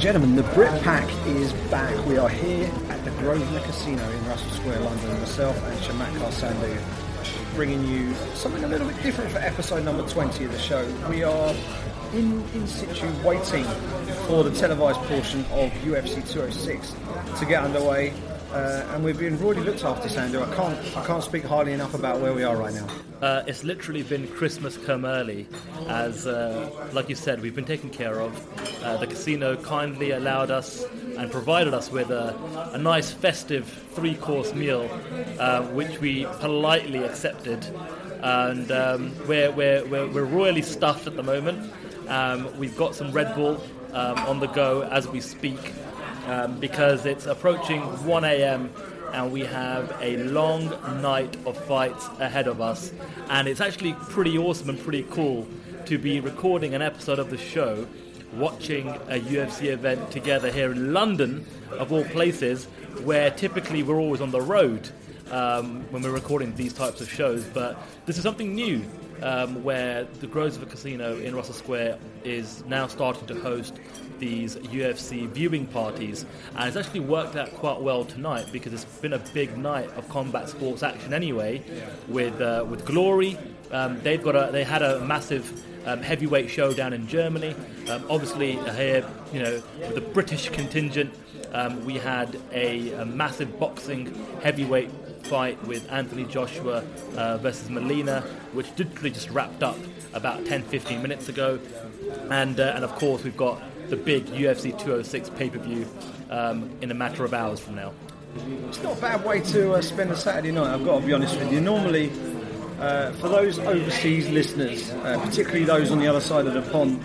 And gentlemen, the Brit Pack is back. We are here at the Grosvenor Casino in Russell Square, London. Myself and Shamak Sandhu bringing you something a little bit different for episode number 20 of the show. We are in, in situ waiting for the televised portion of UFC 206 to get underway. Uh, and we've been royally looked after, Sandhu. I can't, I can't speak highly enough about where we are right now. Uh, it's literally been Christmas come early, as, uh, like you said, we've been taken care of. Uh, the casino kindly allowed us and provided us with a, a nice festive three course meal, uh, which we politely accepted. And um, we're, we're, we're, we're, royally stuffed at the moment. Um, we've got some Red Bull um, on the go as we speak um, because it's approaching 1 a.m. and we have a long night of fights ahead of us. And it's actually pretty awesome and pretty cool to be recording an episode of the show, watching a UFC event together here in London, of all places, where typically we're always on the road. Um, when we're recording these types of shows, but this is something new um, where the Grosvenor Casino in Russell Square is now starting to host these UFC viewing parties, and it's actually worked out quite well tonight because it's been a big night of combat sports action anyway. With uh, with Glory, um, they've got a they had a massive um, heavyweight showdown in Germany. Um, obviously here, you know, with the British contingent, um, we had a, a massive boxing heavyweight fight with Anthony Joshua uh, versus Molina, which literally just wrapped up about 10 15 minutes ago. And, uh, and of course, we've got the big UFC 206 pay per view um, in a matter of hours from now. It's not a bad way to uh, spend a Saturday night, I've got to be honest with you. Normally, uh, for those overseas listeners, uh, particularly those on the other side of the pond,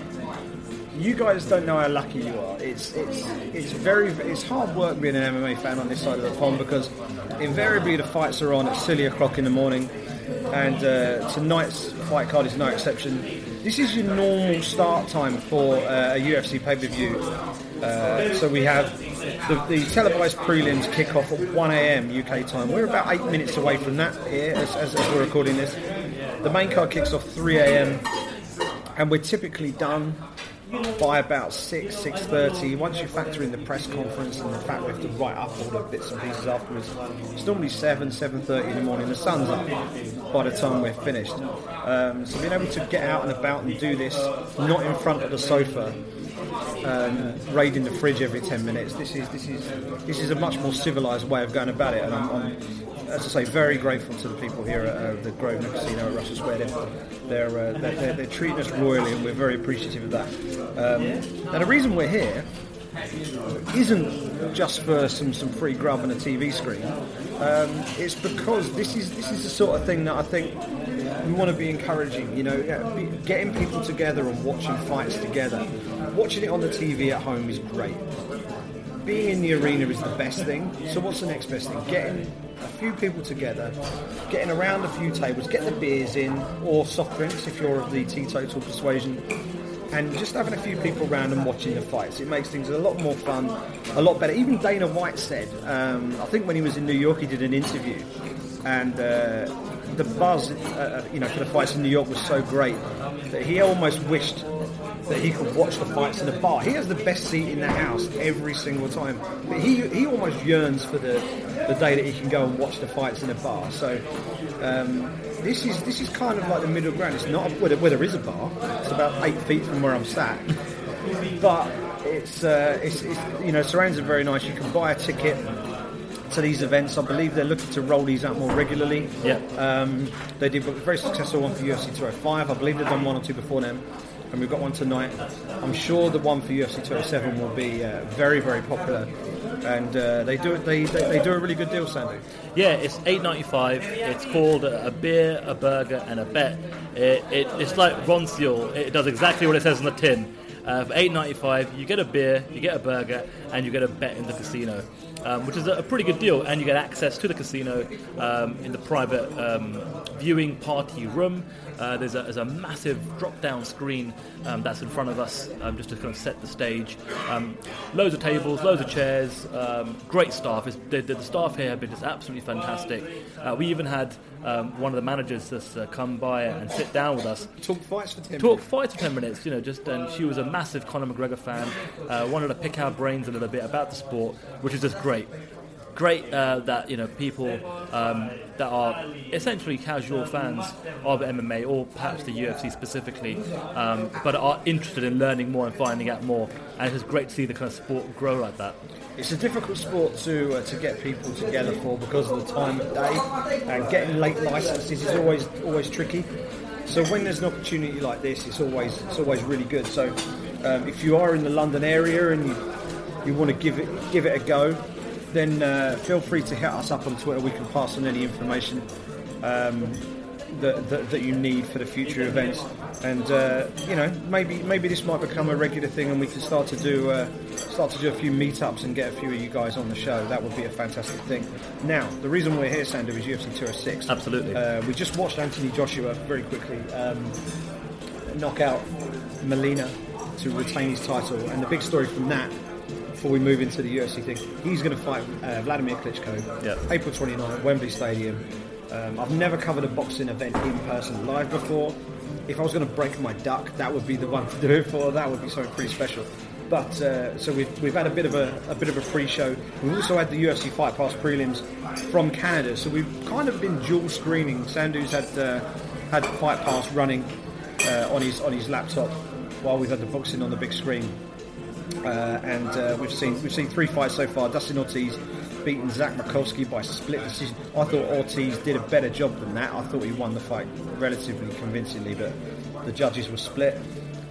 you guys don't know how lucky you are. It's it's it's very it's hard work being an MMA fan on this side of the pond because invariably the fights are on at silly o'clock in the morning, and uh, tonight's fight card is no exception. This is your normal start time for uh, a UFC pay per view. Uh, so we have the, the, televised prelims kick off at 1 a.m. UK time. We're about eight minutes away from that here as, as, as we're recording this. The main card kicks off 3 a.m. and we're typically done by about 6, 6.30, once you factor in the press conference and the fact we have to write up all the bits and pieces afterwards, it's normally 7, 7.30 in the morning. The sun's up by the time we're finished. Um, so being able to get out and about and do this, not in front of the sofa, um, raiding the fridge every 10 minutes, this is, this is, this is a much more civilised way of going about it. And I'm, I'm as I say, very grateful to the people here at uh, the Grosvenor Casino at Russell Square. They're, they're, uh, they're, they're, treating us royally, and we're very appreciative of that. Um, and the reason we're here isn't just for some, some free grub and a TV screen. Um, it's because this is this is the sort of thing that I think we want to be encouraging. You know, getting people together and watching fights together. Watching it on the TV at home is great being in the arena is the best thing. So what's the next best thing? Getting a few people together, getting around a few tables, get the beers in or soft drinks if you're of the teetotal persuasion, and just having a few people around and watching the fights. It makes things a lot more fun, a lot better. Even Dana White said, um, I think when he was in New York, he did an interview, and uh, the buzz, uh, uh you know, for the fights in New York was so great that he almost wished that he could watch the fights in a bar. He has the best seat in the house every single time. But he he almost yearns for the, the day that he can go and watch the fights in a bar. So um, this is this is kind of like the middle ground. It's not a, where, there, where there is a bar. It's about eight feet from where I'm sat, but it's, uh, it's, it's you know surrounds are very nice. You can buy a ticket to these events. I believe they're looking to roll these out more regularly. Yeah. Um, they did a very successful one for UFC 205. I believe they've done one or two before them and we've got one tonight. I'm sure the one for UFC 207 will be uh, very, very popular, and uh, they do. They, they, they, do a really good deal, Sandy. Yeah, it's 8.95. It's called a beer, a burger, and a bet. It, it, it's like Ronseal. It does exactly what it says on the tin. Uh, for 8.95, you get a beer, you get a burger, and you get a bet in the casino. um, which is a pretty good deal, and you get access to the casino um, in the private um, viewing party room. Uh, there's, a, there's a massive drop-down screen um, that's in front of us, um, just to kind of set the stage. Um, loads of tables, loads of chairs, um, great staff. It's, the, the staff here have been just absolutely fantastic. Uh, we even had um, one of the managers just uh, come by and sit down with us. Talk fights for ten. Talk minutes. fights for ten minutes, you know. Just and she was a massive Conor McGregor fan. Uh, wanted to pick our brains a little bit about the sport, which is just great. Great uh, that you know people um, that are essentially casual fans of MMA or perhaps the UFC specifically, um, but are interested in learning more and finding out more. And it's great to see the kind of sport grow like that. It's a difficult sport to uh, to get people together for because of the time of day, and getting late licenses is always always tricky. So when there's an opportunity like this, it's always it's always really good. So um, if you are in the London area and you you want to give it give it a go, then uh, feel free to hit us up on Twitter. We can pass on any information. Um, that, that, that you need for the future events. And uh, you know, maybe maybe this might become a regular thing, and we can start to do uh, start to do a few meetups and get a few of you guys on the show. That would be a fantastic thing. Now, the reason we're here, Sandhu, is UFC 206. Absolutely. Uh, we just watched Anthony Joshua very quickly um, knock out Molina to retain his title, and the big story from that. Before we move into the UFC thing, he's going to fight uh, Vladimir Klitschko, Yeah. April 29 at Wembley Stadium. Um, I've never covered a boxing event in person live before. If I was going to break my duck, that would be the one to do it for. That would be something pretty special. But uh, so we've, we've had a bit of a, a bit of a pre-show. We've also had the UFC Fight Pass prelims from Canada, so we've kind of been dual screening. Sandhu's had uh, had Fight Pass running uh, on his on his laptop while we've had the boxing on the big screen. Uh, and uh, we've seen we've seen three fights so far. Dustin Ortiz beaten Zach Makovsky by split decision. I thought Ortiz did a better job than that. I thought he won the fight relatively convincingly, but the judges were split.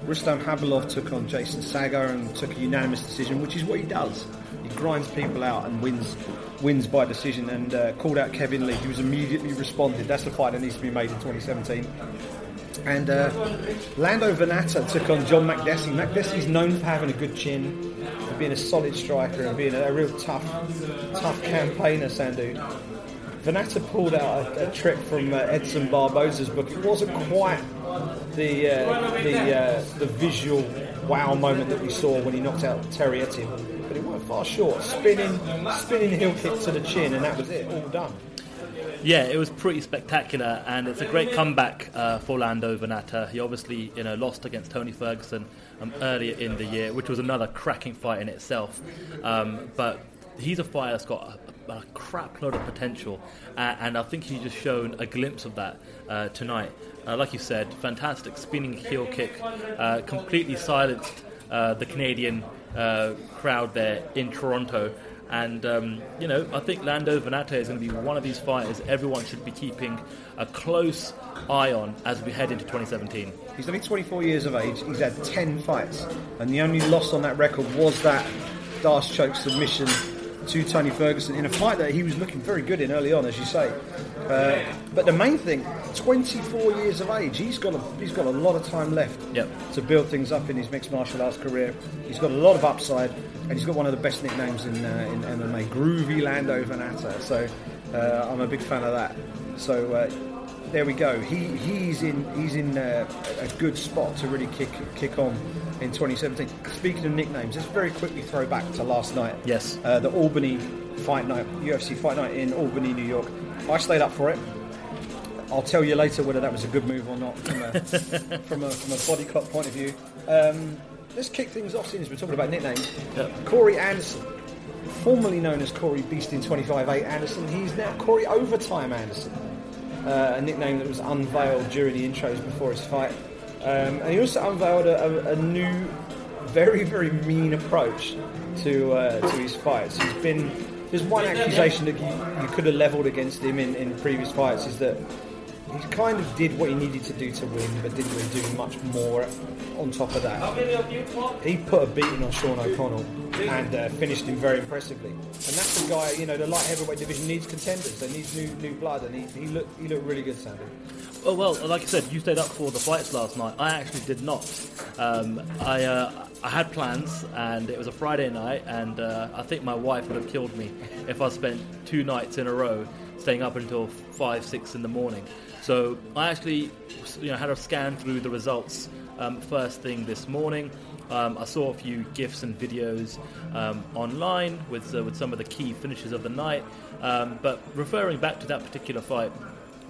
Rustam Khabilov took on Jason Saggo and took a unanimous decision, which is what he does. He grinds people out and wins wins by decision. And uh, called out Kevin Lee, who was immediately responded. That's the fight that needs to be made in 2017. And uh, Lando Vannata took on John Makdessi. Makdessi's known for having a good chin, for being a solid striker and being a, a real tough, tough campaigner. Sandhu. Vannata pulled out a, a trick from uh, Edson Barboza's book. It wasn't quite the uh, the uh, the visual wow moment that we saw when he knocked out Terry Etim, but it went far short. Spinning, spinning heel kick to the chin, and that was it. All done. Yeah, it was pretty spectacular, and it's a great comeback uh, for Lando Vannata. He obviously, you know, lost against Tony Ferguson um, earlier in the year, which was another cracking fight in itself. Um, but he's a fighter that's got a, a crap load of potential, uh, and I think he's just shown a glimpse of that uh, tonight. Uh, like you said, fantastic spinning heel kick, uh, completely silenced uh, the Canadian crowd there in Toronto. And um, you know, I think Lando Vannata is going to be one of these fighters everyone should be keeping a close eye on as we head into 2017. He's only 24 years of age. He's had 10 fights, and the only loss on that record was that Darce choke submission to Tony Ferguson in a fight that he was looking very good in early on, as you say. Uh, but the main thing, 24 years of age, he's got a, he's got a lot of time left Yep. to build things up in his mixed martial arts career. He's got a lot of upside, and he's got one of the best nicknames in uh, in MMA, Groovy Lando Vannata. So uh, I'm a big fan of that. So. Uh, there we go. He he's in he's in uh, a good spot to really kick kick on in 2017. Speaking of nicknames, let's very quickly throw back to last night. Yes. uh, the Albany fight night, UFC fight night in Albany, New York. I stayed up for it. I'll tell you later whether that was a good move or not from a from a, from a body clock point of view. Um, let's kick things off since we're talking about nicknames. Yep. Corey Anderson, formerly known as Corey Beast in 25-8 Anderson, he's now Corey Overtime Anderson uh, a nickname that was unveiled during the intros before his fight. Um, and he also unveiled a, a, a new, very, very mean approach to uh, to his fights. He's been there's one accusation that you, you could have levelled against him in, in previous fights is that he kind of did what he needed to do to win, but didn't really do much more on top of that. He put a beating on Sean O'Connell and uh, finished him very impressively. And that's the guy, you know, the light heavyweight division needs contenders. They need new new blood, and he, he looked he looked really good, Sandy. Oh well, like I said, you stayed up for the fights last night. I actually did not. Um, I uh, I had plans, and it was a Friday night, and uh, I think my wife would have killed me if I spent two nights in a row staying up until five, six in the morning. So I actually, you know, had a scan through the results um, first thing this morning. Um, I saw a few gifs and videos um, online with uh, with some of the key finishes of the night. Um, but referring back to that particular fight,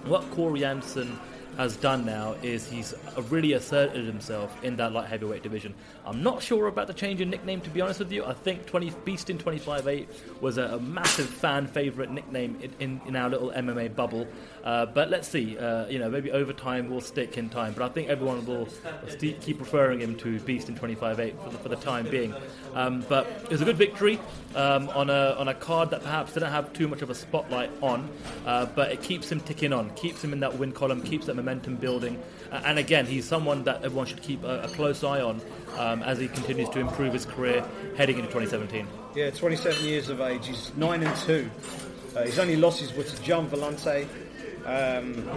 what Corey Anderson has done now is he's really asserted himself in that light heavyweight division. I'm not sure about the change in nickname, to be honest with you. I think 20, Beast in 25-8 was a, a massive fan favourite nickname in, in, in, our little MMA bubble. Uh, but let's see, uh, you know, maybe over time we'll stick in time. But I think everyone will st- keep referring him to Beast in 25-8 for the, for the time being. Um, but it was a good victory um, on, a, on a card that perhaps didn't have too much of a spotlight on, uh, but it keeps him ticking on, keeps him in that win column, keeps that momentum building. and again, he's someone that everyone should keep a, a close eye on um, as he continues to improve his career heading into 2017. Yeah, 27 years of age. He's 9 and 2. Uh, his only losses were to Gian Villante um,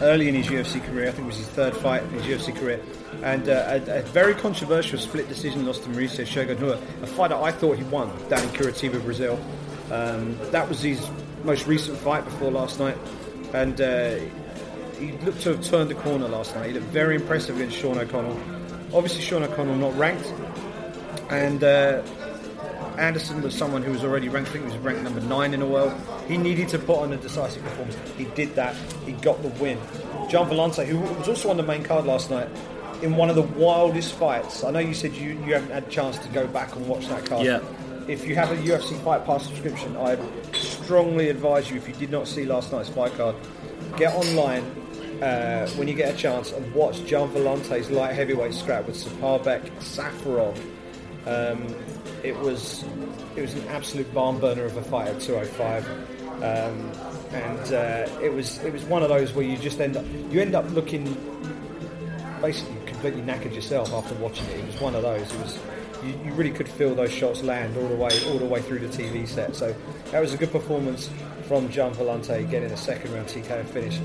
early in his UFC career. I think it was his third fight in his UFC career. And uh, a, a, very controversial split decision loss to Mauricio Shogun Rua, a fight that I thought he won down in Curitiba, Brazil. Um, that was his most recent fight before last night. And uh, he looked to have turned the corner last night. He looked very impressive against Sean O'Connell. Obviously, Sean O'Connell not ranked. And uh, Anderson was someone who was already ranked, I think he was ranked number nine in the world. He needed to put on a decisive performance. He did that. He got the win. Gian Villante, who was also on the main card last night, in one of the wildest fights. I know you said you, you haven't had a chance to go back and watch that card. Yeah. If you have a UFC Fight Pass subscription, I strongly advise you, if you did not see last night's fight card, get online uh, when you get a chance and watch Gian Villante's light heavyweight scrap with Saparbek Safarov. Um, it was it was an absolute barn burner of a fight at 205, um, and uh, it was it was one of those where you just end up you end up looking basically completely knackered yourself after watching it. It was one of those. It was you, you, really could feel those shots land all the way all the way through the TV set. So that was a good performance from Gian Villante getting a second round TKO finish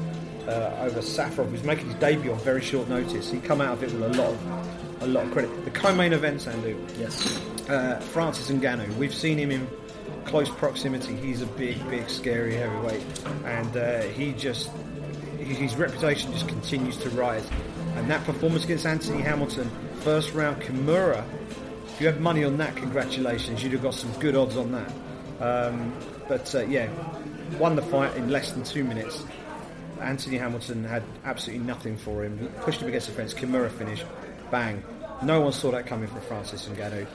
uh, over Safarov, who's making his debut on very short notice. He come out of it with a lot of a lot of credit. The co-main event, Sandhu. Yes. Uh, Francis Ngannou. We've seen him in close proximity. He's a big, big, scary heavyweight, and uh, he just his reputation just continues to rise. And that performance against Anthony Hamilton, first round Kimura. If you had money on that, congratulations. You'd have got some good odds on that. Um, but uh, yeah, won the fight in less than two minutes. Anthony Hamilton had absolutely nothing for him. Pushed him against the fence. Kimura finish, bang. No one saw that coming from Francis Ngannou.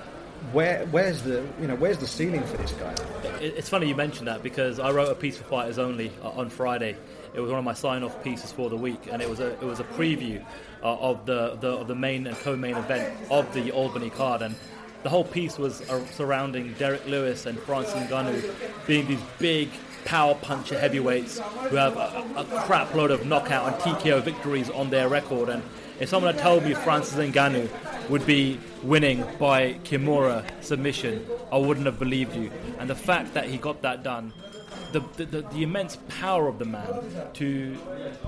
Where, where's the you know where's the ceiling for this guy? It's funny you mentioned that because I wrote a piece for Fighters Only uh, on Friday. It was one of my sign-off pieces for the week, and it was a it was a preview uh, of the, the of the main and co-main event of the Albany card, and the whole piece was uh, surrounding Derrick Lewis and Francis Ngannou being these big power puncher heavyweights who have a, a crap load of knockout and TKO victories on their record. And if someone had told me Francis Ngannou would be winning by Kimura submission, I wouldn't have believed you. And the fact that he got that done the, the, the, immense power of the man to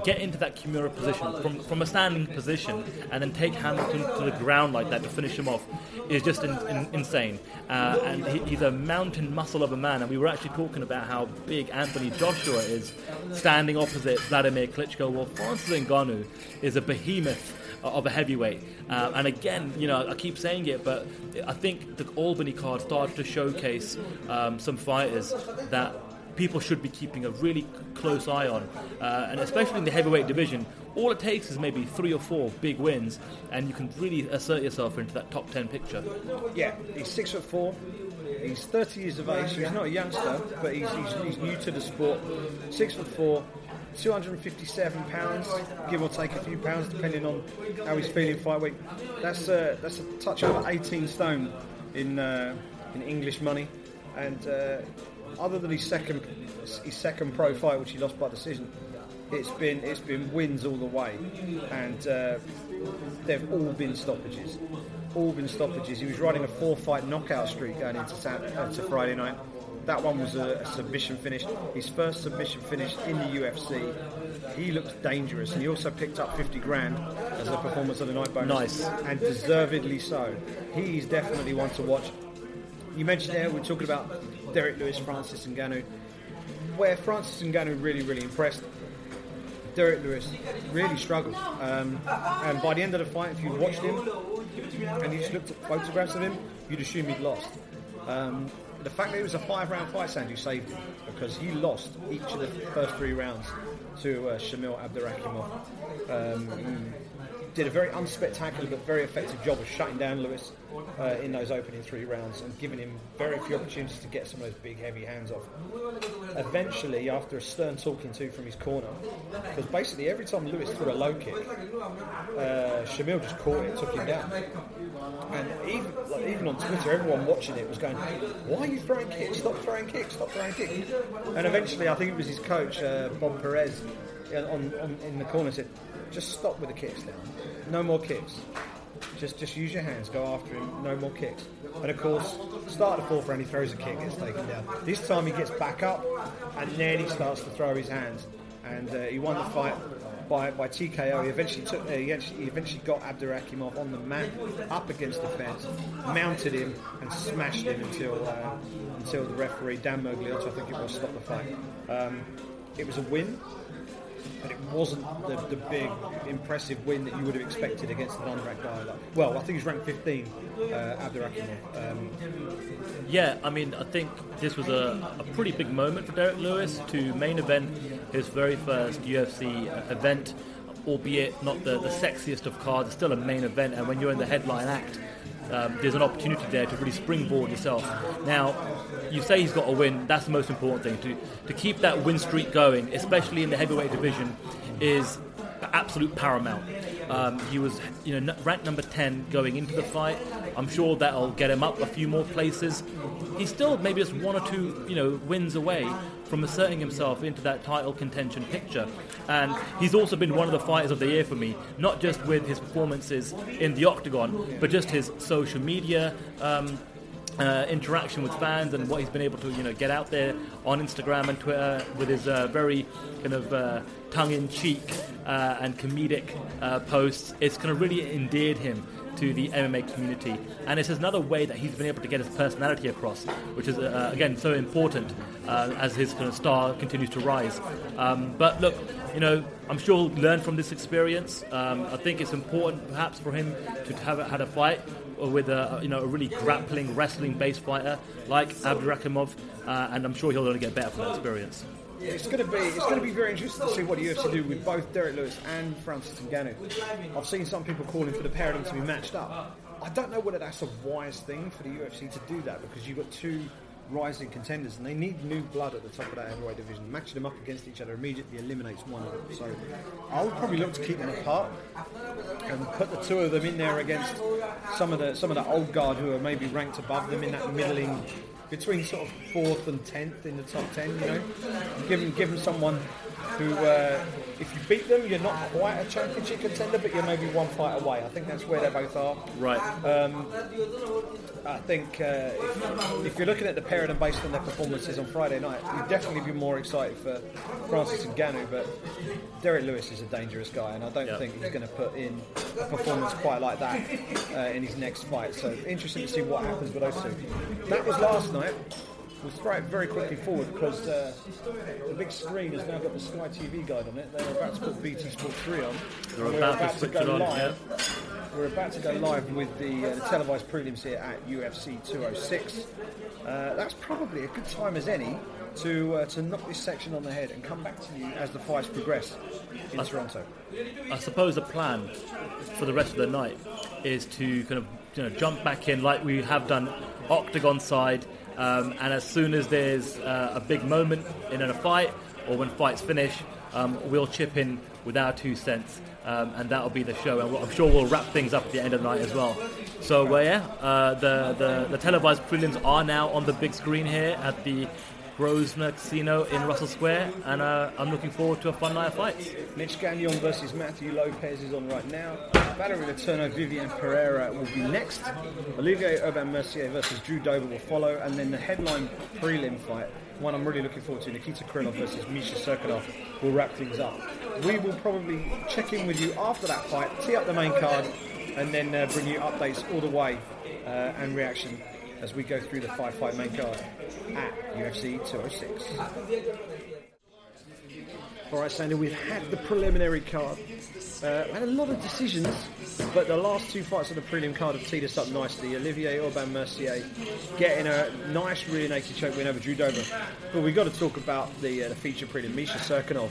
get into that Kimura position from, from a standing position and then take Hamilton to the ground like that to finish him off is just in, in, insane. Uh, and he, he's a mountain muscle of a man. And we were actually talking about how big Anthony Joshua is standing opposite Vladimir Klitschko. Well, Francis Ngannou is a behemoth of a heavyweight. Uh, and again, you know, I keep saying it, but I think the Albany card started to showcase um, some fighters that people should be keeping a really close eye on, uh, and especially in the heavyweight division. All it takes is maybe three or four big wins, and you can really assert yourself into that top ten picture. Yeah, he's six foot four. He's 30 years of age, so he's not a youngster, but he's, he's, he's new to the sport. Six foot four, 257 pounds, give or take a few pounds, depending on how he's feeling fight week. That's uh, that's a touch over 18 stone in uh, in English money, and uh, other than his second his second pro fight, which he lost by decision, it's been it's been wins all the way, and uh, they've all been stoppages, all been stoppages. He was riding a four fight knockout streak going into, Saturday, uh, Friday night. That one was a, a submission finish. His first submission finish in the UFC. He looks dangerous, and he also picked up 50 grand as a performance of the night bonus. Nice. and deservedly so. He's definitely one to watch. You mentioned there, we're talking about Derrick Lewis, Francis and Ngannou. Where Francis Ngannou really, really impressed, Derrick Lewis really struggled. Um, and by the end of the fight, if you watched him and you just looked at photographs of him, you'd assume he'd lost. Um, the fact that it was a five-round fight, Sandy, saved him because he lost each of the first three rounds to uh, Shamil Abdurakhimov. Um, did a very unspectacular but very effective job of shutting down Lewis uh, in those opening three rounds and giving him very few opportunities to get some of those big heavy hands off. Eventually, after a stern talking to from his corner, because basically every time Lewis threw a low kick, uh, Shamil just caught it took him down. And even like, even on Twitter, everyone watching it was going, "Why are you throwing kicks? Stop throwing kicks! Stop throwing kicks!" And eventually, I think it was his coach, uh, Bob Perez, on, on, in the corner said, "Just stop with the kicks now. No more kicks. Just just use your hands. Go after him. No more kicks." And of course, start the fourth round, he throws a kick, gets taken down. This time, he gets back up, and then he starts to throw his hands, and uh, he won the fight by, by TKO. He eventually took. Uh, he, eventually, he eventually got Abdurakhimov on the mat, up against the fence, mounted him, and smashed him until uh, until the referee Dan Miragliotta, I think it was, stopped the fight. Um, it was a win, but it wasn't the, the big, impressive win that you would have expected against an unranked guy. Like, well, I think he's ranked 15, uh, Abdurakhimov. Um, Yeah, I mean, I think this was a, a pretty big moment for Derrick Lewis to main event his very first UFC event, albeit not the, the sexiest of cards, still a main event, and when you're in the headline act, um, there's an opportunity there to really springboard yourself. Now, you say he's got a win, that's the most important thing. To, to keep that win streak going, especially in the heavyweight division, is absolute paramount. Um, he was, you know, ranked number 10 going into the fight. I'm sure that'll get him up a few more places. He's still maybe just one or two, you know, wins away from asserting himself into that title contention picture. And he's also been one of the fighters of the year for me, not just with his performances in the octagon, but just his social media. Um, uh, interaction with fans and what he's been able to you know get out there on Instagram and Twitter with his uh, very kind of uh, tongue-in-cheek uh, and comedic uh, posts. It's kind of really endeared him to the MMA community, and it's another way that he's been able to get his personality across, which is uh, again so important as his kind of star continues to rise. Um, but look, you know, I'm sure he'll learn from this experience. Um, I think it's important, perhaps, for him to have had a fight with a you know a really grappling, wrestling-based fighter like Abdurakhimov, uh, and I'm sure he'll only get better from that experience. It's going to be it's going to be very interesting to see what the UFC do with both Derrick Lewis and Francis Ngannou. I've seen some people calling for the pair of them to be matched up. I don't know whether that's a wise thing for the UFC to do that because you've got two rising contenders and they need new blood at the top of that heavyweight division. Matching them up against each other immediately eliminates one of them. So I would probably look to keep them apart and put the two of them in there against some of the some of the old guard who are maybe ranked above them in that middling between sort of fourth and tenth in the top ten. You know, give them give them someone who, uh, if you beat them, you're not quite a championship contender, but you're maybe one fight away. I think that's where they both are. Right. Um, I think uh, if, if, you're looking at the pair of them based on their performances on Friday night, you'd definitely be more excited for Francis and Ngannou, But Derrick Lewis is a dangerous guy, and I don't Yep. think he's going to put in a performance quite like that uh, in his next fight. So interesting to see what happens with those two. That was last night. We'll throw it very quickly forward because uh, the big screen has now got the Sky TV guide on it. They're about to put BT Sport 3 on. They're We're about to switch go it on, live. We're about to go live with the, uh, the televised prelims here at UFC 206. Uh, that's probably a good time as any to uh, to knock this section on the head and come back to you as the fights progress in Toronto. I suppose the plan for the rest of the night is to kind of you know jump back in like we have done octagon side, um, and as soon as there's uh, a big moment in a fight or when fights finish, um, we'll chip in with our two cents. Um, and that'll be the show, and I'm sure we'll wrap things up at the end of the night as well. So, uh, yeah, uh, the, the the televised prelims are now on the big screen here at the Grosvenor Casino in Russell Square, and uh, I'm looking forward to a fun night of fights. Mitch Gagnon versus Matthew Lopez is on right now. Valerie Letourneau, Vivian Pereira will be next. Olivier Aubin Mercier versus Drew Dober will follow, and then the headline prelim fight, one I'm really looking forward to, Nikita Krylov versus Misha Cirkunov, will wrap things up. We will probably check in with you after that fight, tee up the main card, and then uh, bring you updates all the way uh, and reaction as we go through the five fight main card at UFC 206. All right, Sandy, we've had the preliminary card. Uh, we had a lot of decisions, but the last two fights of the prelim card have teed us up nicely. Olivier Aubin Mercier getting a nice rear naked choke win over Drew Dober. But we've got to talk about the, uh, the feature prelim. Misha Cirkunov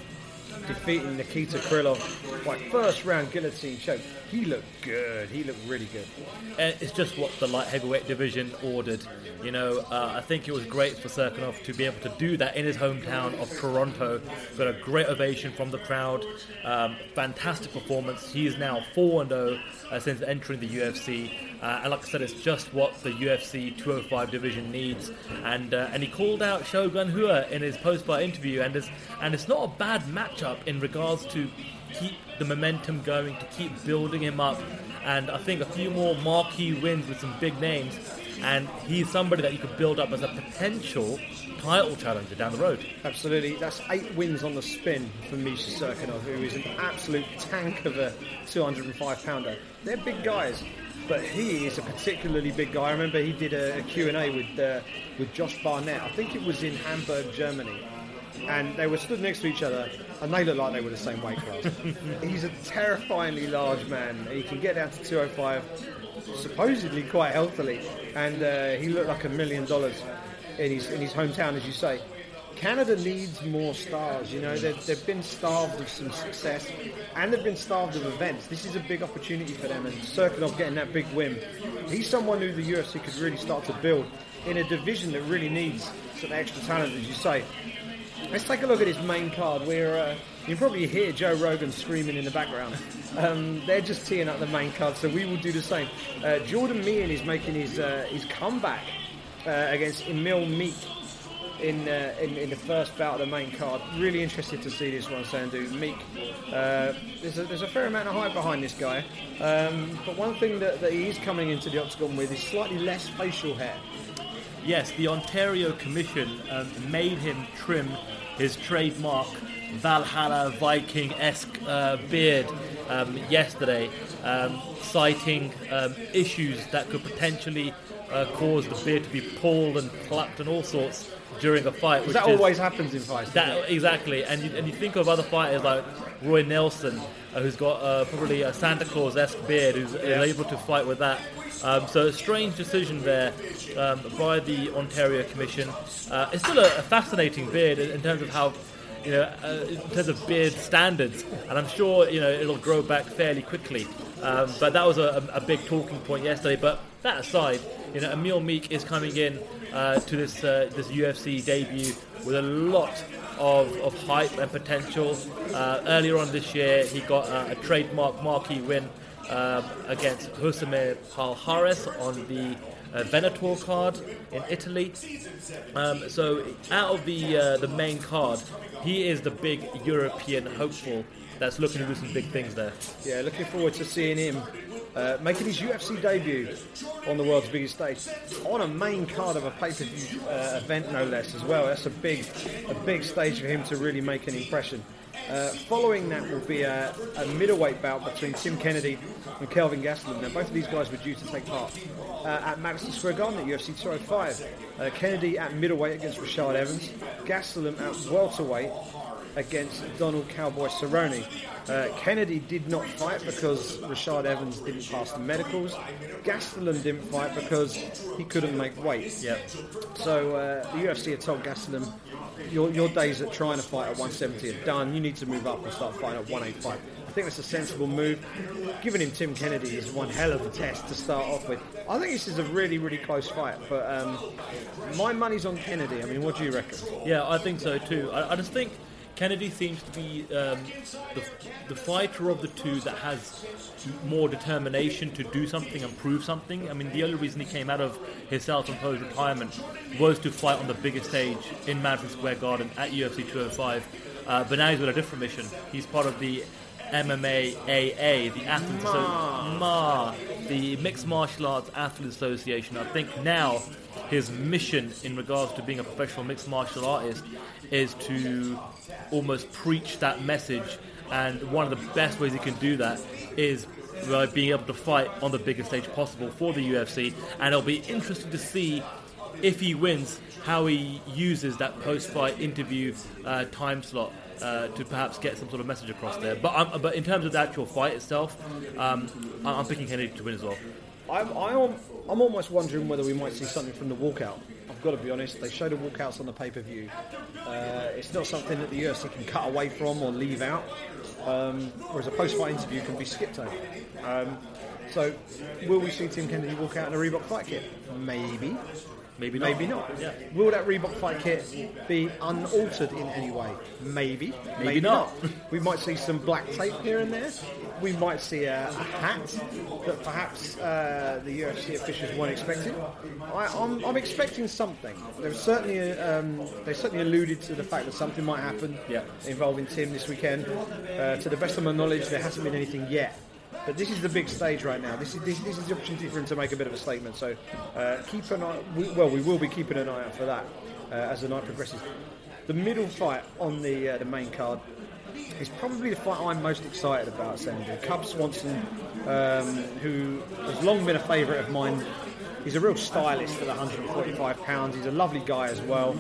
defeating Nikita Krylov by first round guillotine choke. He looked good. He looked really good. Uh, It's just what the light heavyweight division ordered. You know, uh, I think it was great for Cirkunov to be able to do that in his hometown of Toronto. Got a great ovation from the crowd. Um, fantastic performance. He is now 4 0 uh, since entering the UFC. Uh, and like I said, it's just what the UFC 205 division needs. And uh, and he called out Shogun Rua in his post-fight interview, and it's, and it's not a bad matchup in regards to keep the momentum going, to keep building him up. And I think a few more marquee wins with some big names, and he's somebody that you could build up as a potential title challenger down the road. Absolutely. That's eight wins on the spin for Misha Cirkunov, who is an absolute tank of a 205 pounder. They're big guys, but he is a particularly big guy. I remember he did a, a Q&A with, uh, with Josh Barnett. I think it was in Hamburg, Germany. And they were stood next to each other, and they looked like they were the same weight class. He's a terrifyingly large man. He can get down to 205, supposedly quite healthily, and uh, he looked like a million dollars in his in his hometown, as you say. Canada needs more stars. You know, they've, they've been starved of some success, and they've been starved of events. This is a big opportunity for them, and Cirkunov getting that big win. He's someone who the UFC could really start to build in a division that really needs some extra talent, as you say. Let's take a look at his main card. Where uh, you probably hear Joe Rogan screaming in the background. Um, they're just teeing up the main card, so we will do the same. Uh, Jordan Mein is making his uh, his comeback uh, against Emil Meek in, uh, in in the first bout of the main card. Really interested to see this one, Sandhu. Meek, uh, there's a, there's a fair amount of hype behind this guy, um, but one thing that, that he is coming into the octagon with is slightly less facial hair. Yes, the Ontario Commission um, made him trim his trademark Valhalla Viking esque uh, beard um, yesterday, um, citing um, issues that could potentially uh, cause the beard to be pulled and plucked and all sorts during a fight. Because that which is- always happens in fights. that exactly, and you, and you think of other fighters like Roy Nelson, uh, who's got uh, probably a Santa Claus-esque beard, who's able to fight with that. Um, so a strange decision there um, by the Ontario Commission. Uh, it's still a, a fascinating beard in, in terms of how. You know, uh, in terms of beard standards, and I'm sure you know it'll grow back fairly quickly. Um, but that was a, a big talking point yesterday. But that aside, you know, Emil Meek is coming in uh, to this uh, this UFC debut with a lot of, of hype and potential. Uh, earlier on this year, he got a trademark marquee win um, against Rousimar Palhares on the uh, Venator card in Italy. Um, so out of the uh, the main card, he is the big European hopeful that's looking to do some big things there. Yeah, looking forward to seeing him uh, making his UFC debut on the world's biggest stage on a main card of a pay-per-view uh, event, no less, as well. That's a big, a big stage for him to really make an impression. Uh, following that will be a, a middleweight bout between Tim Kennedy and Kelvin Gastelum. Now, both of these guys were due to take part uh, at Madison Square Garden at UFC 205. Uh, Kennedy at middleweight against Rashad Evans, Gastelum at welterweight against Donald Cowboy Cerrone. Uh, Kennedy did not fight because Rashad Evans didn't pass the medicals. Gastelum didn't fight because he couldn't make weight. Yep. So uh, the UFC had told Gastelum, your, your days at trying to fight at 170 are done. You need to move up and start fighting at 185. I think that's a sensible move. Giving him Tim Kennedy is one hell of a test to start off with. I think this is a really, really close fight, but um, my money's on Kennedy. I mean, what do you reckon? Yeah, I think so too. I, I just think, Kennedy seems to be um, the, the fighter of the two that has more determination to do something and prove something. I mean, the only reason he came out of his self-imposed retirement was to fight on the biggest stage in Madison Square Garden at UFC 205. Uh, but now he's got a different mission. He's part of the MMA AA, the Athletes Asso- MA, the Mixed Martial Arts Athletes Association. I think now his mission in regards to being a professional mixed martial artist is to almost preach that message. And one of the best ways he can do that is by being able to fight on the biggest stage possible for the UFC. And it'll be interesting to see if he wins, how he uses that post-fight interview uh, time slot uh, to perhaps get some sort of message across there. But um, but in terms of the actual fight itself, um, I'm picking Kennedy to win as well. I'm, I'm, I'm almost wondering whether we might see something from the walkout. I've got to be honest, they show the walkouts on the pay per view. Uh, it's not something that the UFC can cut away from or leave out, um, whereas a post fight interview can be skipped over. Um, so, will we see Tim Kennedy walk out in a Reebok fight kit? Maybe. Maybe not. Maybe not. Yeah. Will that Reebok fight kit be unaltered in any way? Maybe. Maybe, not. we might see some black tape here and there. We might see a, a hat that perhaps uh, the UFC officials weren't expecting. I, I'm, I'm expecting something. There's certainly um, they certainly alluded to the fact that something might happen Yeah. involving Tim this weekend. Uh, to the best of my knowledge, there hasn't been anything yet. But this is the big stage right now. This is this, this is the opportunity for him to make a bit of a statement. So uh, keep an eye. We, well, we will be keeping an eye out for that uh, as the night progresses. The middle fight on the uh, the main card is probably the fight I'm most excited about. Sandy Cub Swanson, um, who has long been a favourite of mine. He's a real stylist at 145 pounds. He's a lovely guy as well.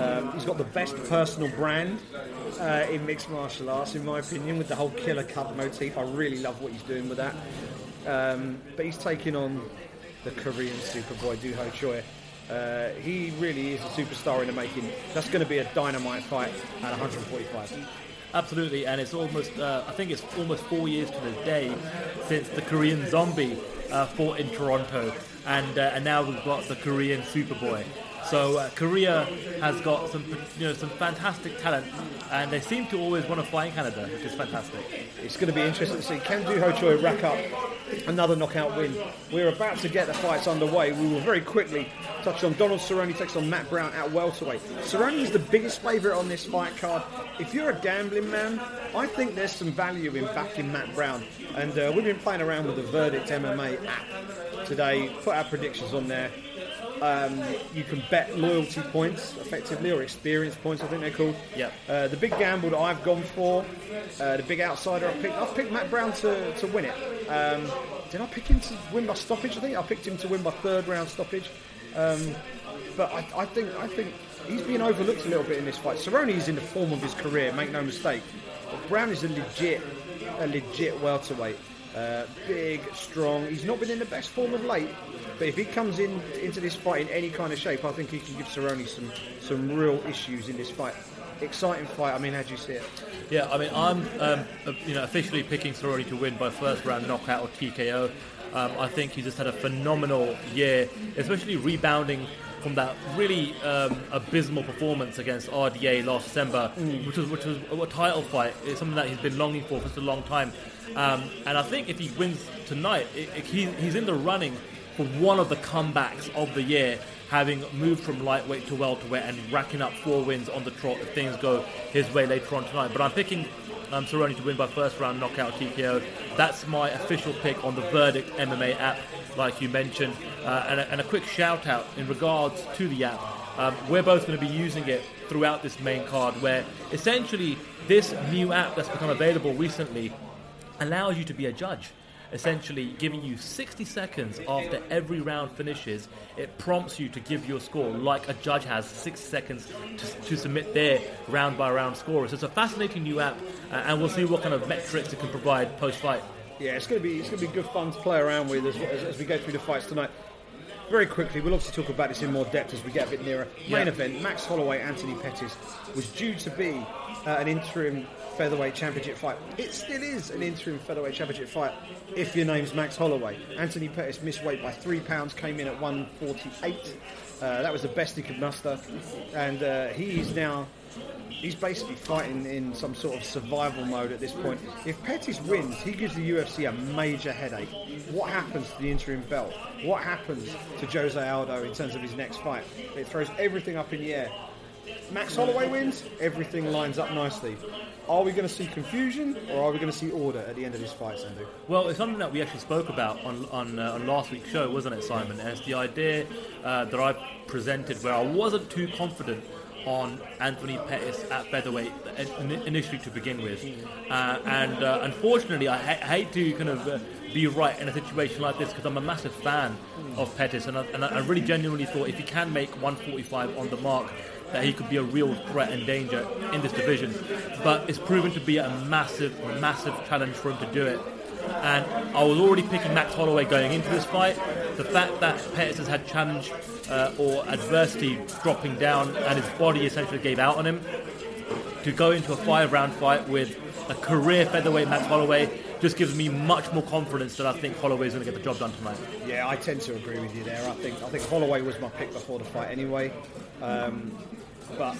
Um, he's got the best personal brand uh, in mixed martial arts, in my opinion, with the whole killer cut motif. I really love what he's doing with that. Um, but he's taking on the Korean superboy Do Ho Choi. Uh, he really is a superstar in the making. That's going to be a dynamite fight at 145. Absolutely, and it's almost, uh, I think it's almost four years to the day since the Korean Zombie uh, fought in Toronto, and uh, and now we've got the Korean Superboy. So uh, Korea has got some, you know, some fantastic talent, and they seem to always want to fight in Canada, which is fantastic. It's going to be interesting to see can Do Ho Choi rack up another knockout win. We're about to get the fights underway. We will very quickly touch on Donald Cerrone takes on Matt Brown at welterweight. Cerrone is the biggest favourite on this fight card. If you're a gambling man, I think there's some value in backing Matt Brown. And uh, we've been playing around with the Verdict MMA app today. Put our predictions on there. Um, you can bet loyalty points effectively or experience points, I think they're called. Yep. Uh, the big gamble that I've gone for, uh, the big outsider I've picked, I've picked Matt Brown to, to win it. Um, did I pick him to win by stoppage? I think I picked him to win by third round stoppage. Um, but I, I think I think he's being overlooked a little bit in this fight. Cerrone is in the form of his career, make no mistake. But Brown is a legit, a legit welterweight. Uh, big, strong. He's not been in the best form of late, but if he comes in into this fight in any kind of shape, I think he can give Cerrone some some real issues in this fight. Exciting fight. I mean, how do you see it? Yeah, I mean, I'm um, uh, you know officially picking Cerrone to win by first round knockout or TKO. Um, I think he just had a phenomenal year, especially rebounding from that really um, abysmal performance against RDA last December, which was which was a title fight. It's something that he's been longing for for such a long time. Um, and I think if he wins tonight, it, it, he, he's in the running for one of the comebacks of the year, having moved from lightweight to welterweight and racking up four wins on the trot if things go his way later on tonight. But I'm picking um, Cerrone to win by first round knockout TKO. That's my official pick on the Verdict MMA app, like you mentioned. Uh, and, a, and a quick shout out in regards to the app. Um, we're both going to be using it throughout this main card, where essentially this new app that's become available recently allows you to be a judge. Essentially, giving you 60 seconds after every round finishes, it prompts you to give your score like a judge has 60 seconds to, to submit their round by round score. So it's a fascinating new app, uh, and we'll see what kind of metrics it can provide post fight. Yeah, it's going to be it's going to be good fun to play around with as, as, as we go through the fights tonight. Very quickly, we'll obviously talk about this in more depth as we get a bit nearer. Main Yeah. event: Max Holloway, Anthony Pettis was due to be uh, an interim featherweight championship fight. It still is an interim featherweight championship fight if your name's Max Holloway. Anthony Pettis missed weight by three pounds, came in at 148. Uh, that was the best he could muster, and uh, he is now. He's basically fighting in some sort of survival mode at this point. If Pettis wins, he gives the UFC a major headache. What happens to the interim belt? What happens to Jose Aldo in terms of his next fight? It throws everything up in the air. Max Holloway wins, everything lines up nicely. Are we going to see confusion or are we going to see order at the end of this fight, Sandhu? Well, it's something that we actually spoke about on on, uh, on last week's show, wasn't it, Simon? And it's the idea uh, that I presented where I wasn't too confident on Anthony Pettis at featherweight initially to begin with, uh, and uh, unfortunately, I ha- hate to kind of. Uh, be right in a situation like this because I'm a massive fan of Pettis and I, and I really genuinely thought if he can make 145 on the mark that he could be a real threat and danger in this division. But it's proven to be a massive, massive challenge for him to do it. And I was already picking Max Holloway going into this fight. The fact that Pettis has had challenge uh, or adversity dropping down and his body essentially gave out on him, to go into a five round fight with a career featherweight Max Holloway just gives me much more confidence that I think Holloway is going to get the job done tonight. Yeah, I tend to agree with you there. I think I think Holloway was my pick before the fight anyway. Um, but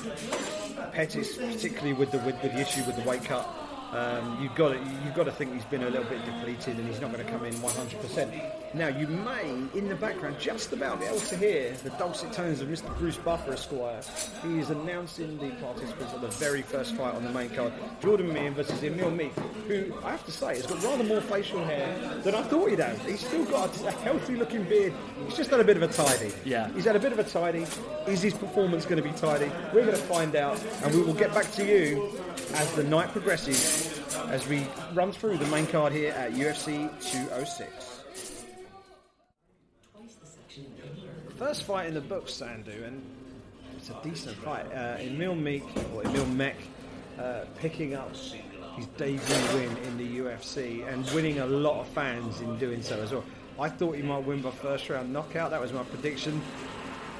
Pettis, particularly with the with, with the issue with the weight cut, um, you've got to, you've got to think he's been a little bit depleted and he's not going to come in 100%. Now you may, in the background, just about be able to hear the dulcet tones of Mr. Bruce Buffer Esquire. He is announcing the participants of the very first fight on the main card: Jordan Mein versus Emil Meek, who I have to say has got rather more facial hair than I thought he'd have. He's still got a healthy-looking beard. He's just had a bit of a tidy. Yeah. He's had a bit of a tidy. Is his performance going to be tidy? We're going to find out, and we will get back to you as the night progresses as we run through the main card here at UFC 206. First fight in the books, Sandhu, and it's a decent fight. Uh, Emil Meek, or Emil Mech, uh, picking up his debut win in the UFC and winning a lot of fans in doing so as well. I thought he might win by first round knockout. That was my prediction.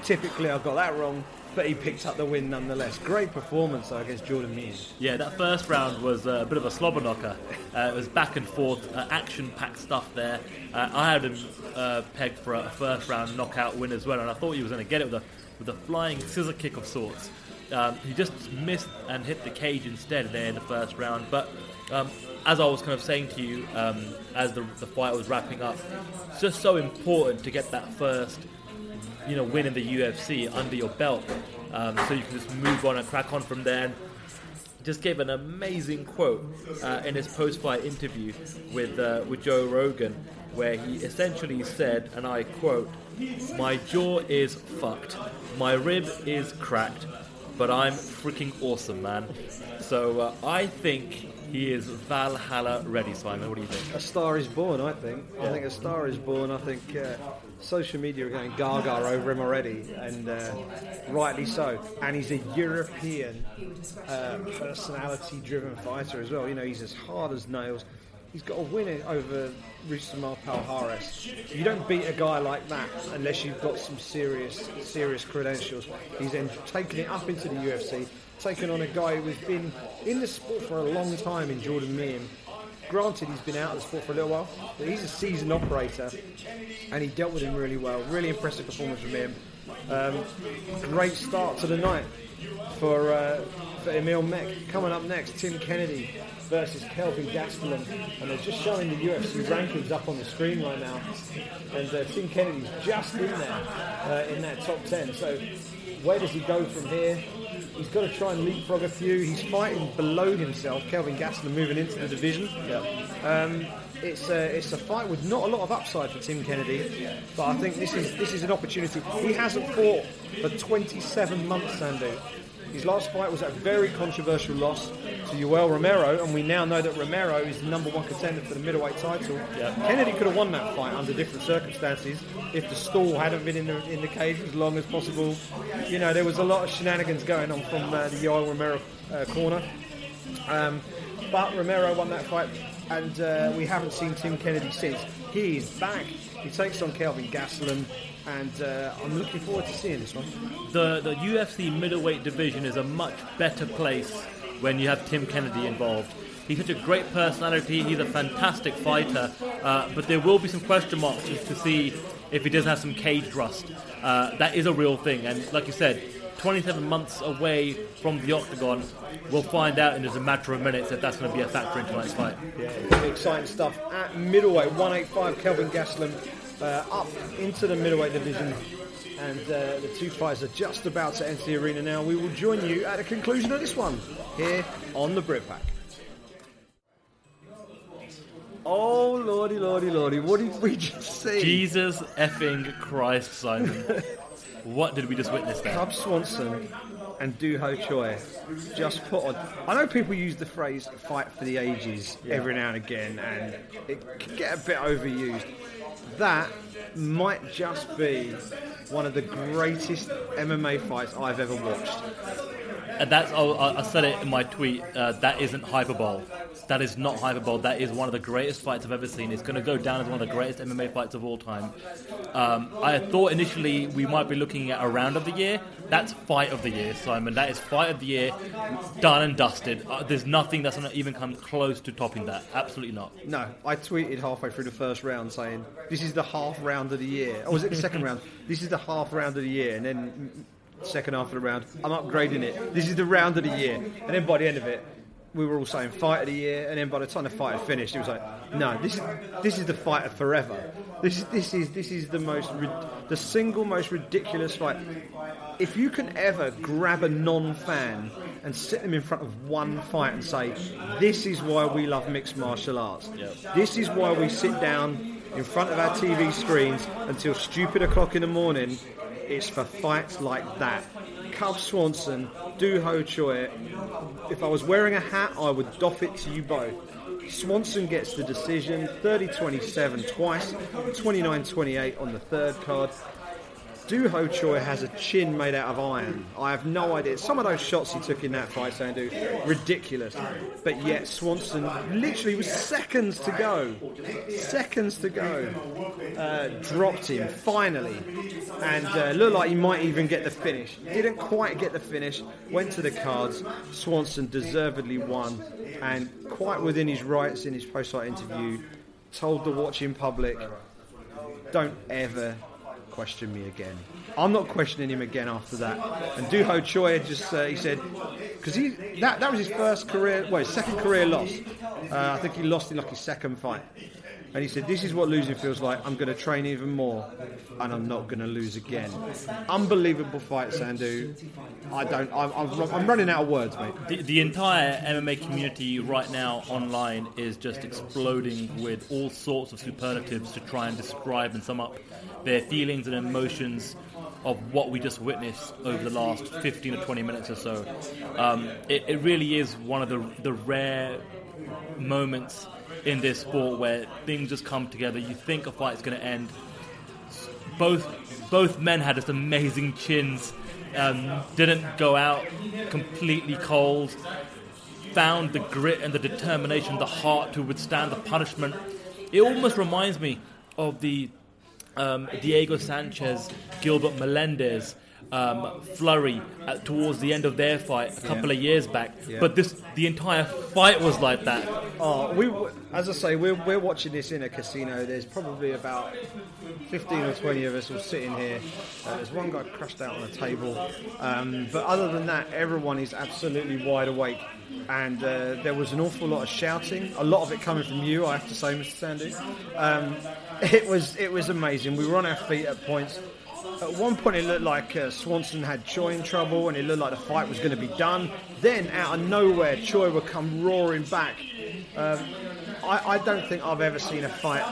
Typically, I got that wrong, but he picked up the win nonetheless. Great performance though, against Jordan Mein. Yeah, that first round was uh, a bit of a slobber knocker. Uh, it was back and forth, uh, action-packed stuff there. Uh, I had him uh, pegged for a first round knockout win as well, and I thought he was going to get it with a with a flying scissor kick of sorts. Um, he just missed and hit the cage instead there in the first round. But um, as I was kind of saying to you, um, as the, the fight was wrapping up, it's just so important to get that first you know, win in the UFC under your belt, um, so you can just move on and crack on from there. And just gave an amazing quote uh, in his post-fight interview with uh, with Joe Rogan, where he essentially said, and I quote, "My jaw is fucked, my rib is cracked, but I'm freaking awesome, man." So uh, I think he is Valhalla ready, Simon. What do you think? A star is born, I think. I think a star is born. I think uh, social media are going gaga over him already, and uh, rightly so. And he's a European uh, personality-driven fighter as well. You know, he's as hard as nails. He's got a win over Rousimar Palhares. You don't beat a guy like that unless you've got some serious, serious credentials. He's then taken it up into the UFC, taken on a guy who's been in the sport for a long time in Jordan Mein. Granted, he's been out of the sport for a little while, but he's a seasoned operator, and he dealt with him really well. Really impressive performance from him. Um, great start to the night for, uh, for Emil Mech. Coming up next, Tim Kennedy versus Kelvin Gastelum, and they're just showing the UFC rankings up on the screen right now. And uh, Tim Kennedy's just in there uh, in that top ten. So where does he go from here? He's got to try and leapfrog a few. He's fighting below himself. Kelvin Gastelum moving into the division. Um, it's a, it's a fight with not a lot of upside for Tim Kennedy, but I think this is this is an opportunity. He hasn't fought for 27 months, Sandhu. His last fight was a very controversial loss to Yoel Romero, and we now know that Romero is the number one contender for the middleweight title. Kennedy could have won that fight under different circumstances if the stall hadn't been in the in the cage as long as possible. You know, there was a lot of shenanigans going on from uh, the Yoel Romero uh, corner. Um, but Romero won that fight, and uh, we haven't seen Tim Kennedy since. He is back. He takes on Kelvin Gastelum, and uh, I'm looking forward to seeing this one. the the UFC middleweight division is a much better place when you have Tim Kennedy involved. He's such a great personality. He's a fantastic fighter, uh, but there will be some question marks as to see if he doesn't have some cage rust. Uh, that is a real thing, and like you said, 27 months away from the octagon, we'll find out in just a matter of minutes if that's going to be a factor in tonight's fight. Yeah, exciting stuff. At middleweight, 185, Kelvin Gastelum uh, up into the middleweight division. And uh, the two fighters are just about to enter the arena now. We will join you at the conclusion of this one here on the Brit Pack. Oh, lordy, lordy, lordy. What did we just see? Jesus effing Christ, Simon. what did we just witness there? Cub Swanson and Doo Ho Choi just put on. I know people use the phrase fight for the ages every now and again, and it can get a bit overused. That might just be one of the greatest MMA fights I've ever watched. And that's oh, I I said it in my tweet. Uh, that isn't hyperbole. That is not hyperbole. That is one of the greatest fights I've ever seen. It's going to go down as one of the greatest MMA fights of all time. Um, I thought initially we might be looking at a round of the year. That's fight of the year, Simon. That is fight of the year, done and dusted. Uh, there's nothing that's going to even come close to topping that. Absolutely not. No, I tweeted halfway through the first round saying, This is the half round of the year. Or was it the second round? This is the half round of the year. And then, second half of the round, I'm upgrading it. This is the round of the year. And then by the end of it, we were all saying fight of the year. And then by the time the fight had finished, it was like, No, this is this is the fight of forever. This is this is this is the most the single most ridiculous fight. If you can ever grab a non-fan and sit them in front of one fight and say, "This is why we love mixed martial arts. This is why we sit down in front of our TV screens until stupid o'clock in the morning." It's for fights like that. Cub Swanson, Doo Ho Choi. If I was wearing a hat, I would doff it to you both. Swanson gets the decision, 30-27 twice, 29-28 on the third card. Doo Ho Choi has a chin made out of iron. I have no idea. Some of those shots he took in that fight, Sandhu, ridiculous. But yet Swanson literally was seconds to go, seconds to go, uh, dropped him finally, and uh, looked like he might even get the finish. Didn't quite get the finish. Went to the cards. Swanson deservedly won, and quite within his rights in his post-fight interview, told the watching public, "Don't ever question me again. I'm not questioning him again after that. And Doo Ho Choi just uh, he said because he that that was his first career, well, his second career loss. Uh, I think he lost in like his second fight. And he said, "This is what losing feels like. I'm going to train even more, and I'm not going to lose again." Unbelievable fight, Sandhu. I don't. I'm, I'm running out of words, mate. The, the entire MMA community right now online is just exploding with all sorts of superlatives to try and describe and sum up their feelings and emotions of what we just witnessed over the last 15 or 20 minutes or so. Um, it, it really is one of the, the rare moments in this sport where things just come together. You think a fight's going to end. Both both men had just amazing chins. Um, didn't go out completely cold. Found the grit and the determination, the heart to withstand the punishment. It almost reminds me of the um, Diego Sanchez, Gilbert Melendez, um, flurry at, towards the end of their fight a couple Yeah. of years back. Yeah. But this, the entire fight was like that. Oh, we, as I say, we're, we're watching this in a casino. There's probably about 15 or 20 of us all sitting here. Uh, there's one guy crashed out on a table. Um, but other than that, everyone is absolutely wide awake. And uh, there was an awful lot of shouting, a lot of it coming from you, I have to say, Mr. Sandy. Um, it was it was amazing. We were on our feet at points. At one point, it looked like uh, Swanson had Choi in trouble, and it looked like the fight was going to be done. Then, out of nowhere, Choi would come roaring back. Um, I, I don't think I've ever seen a fight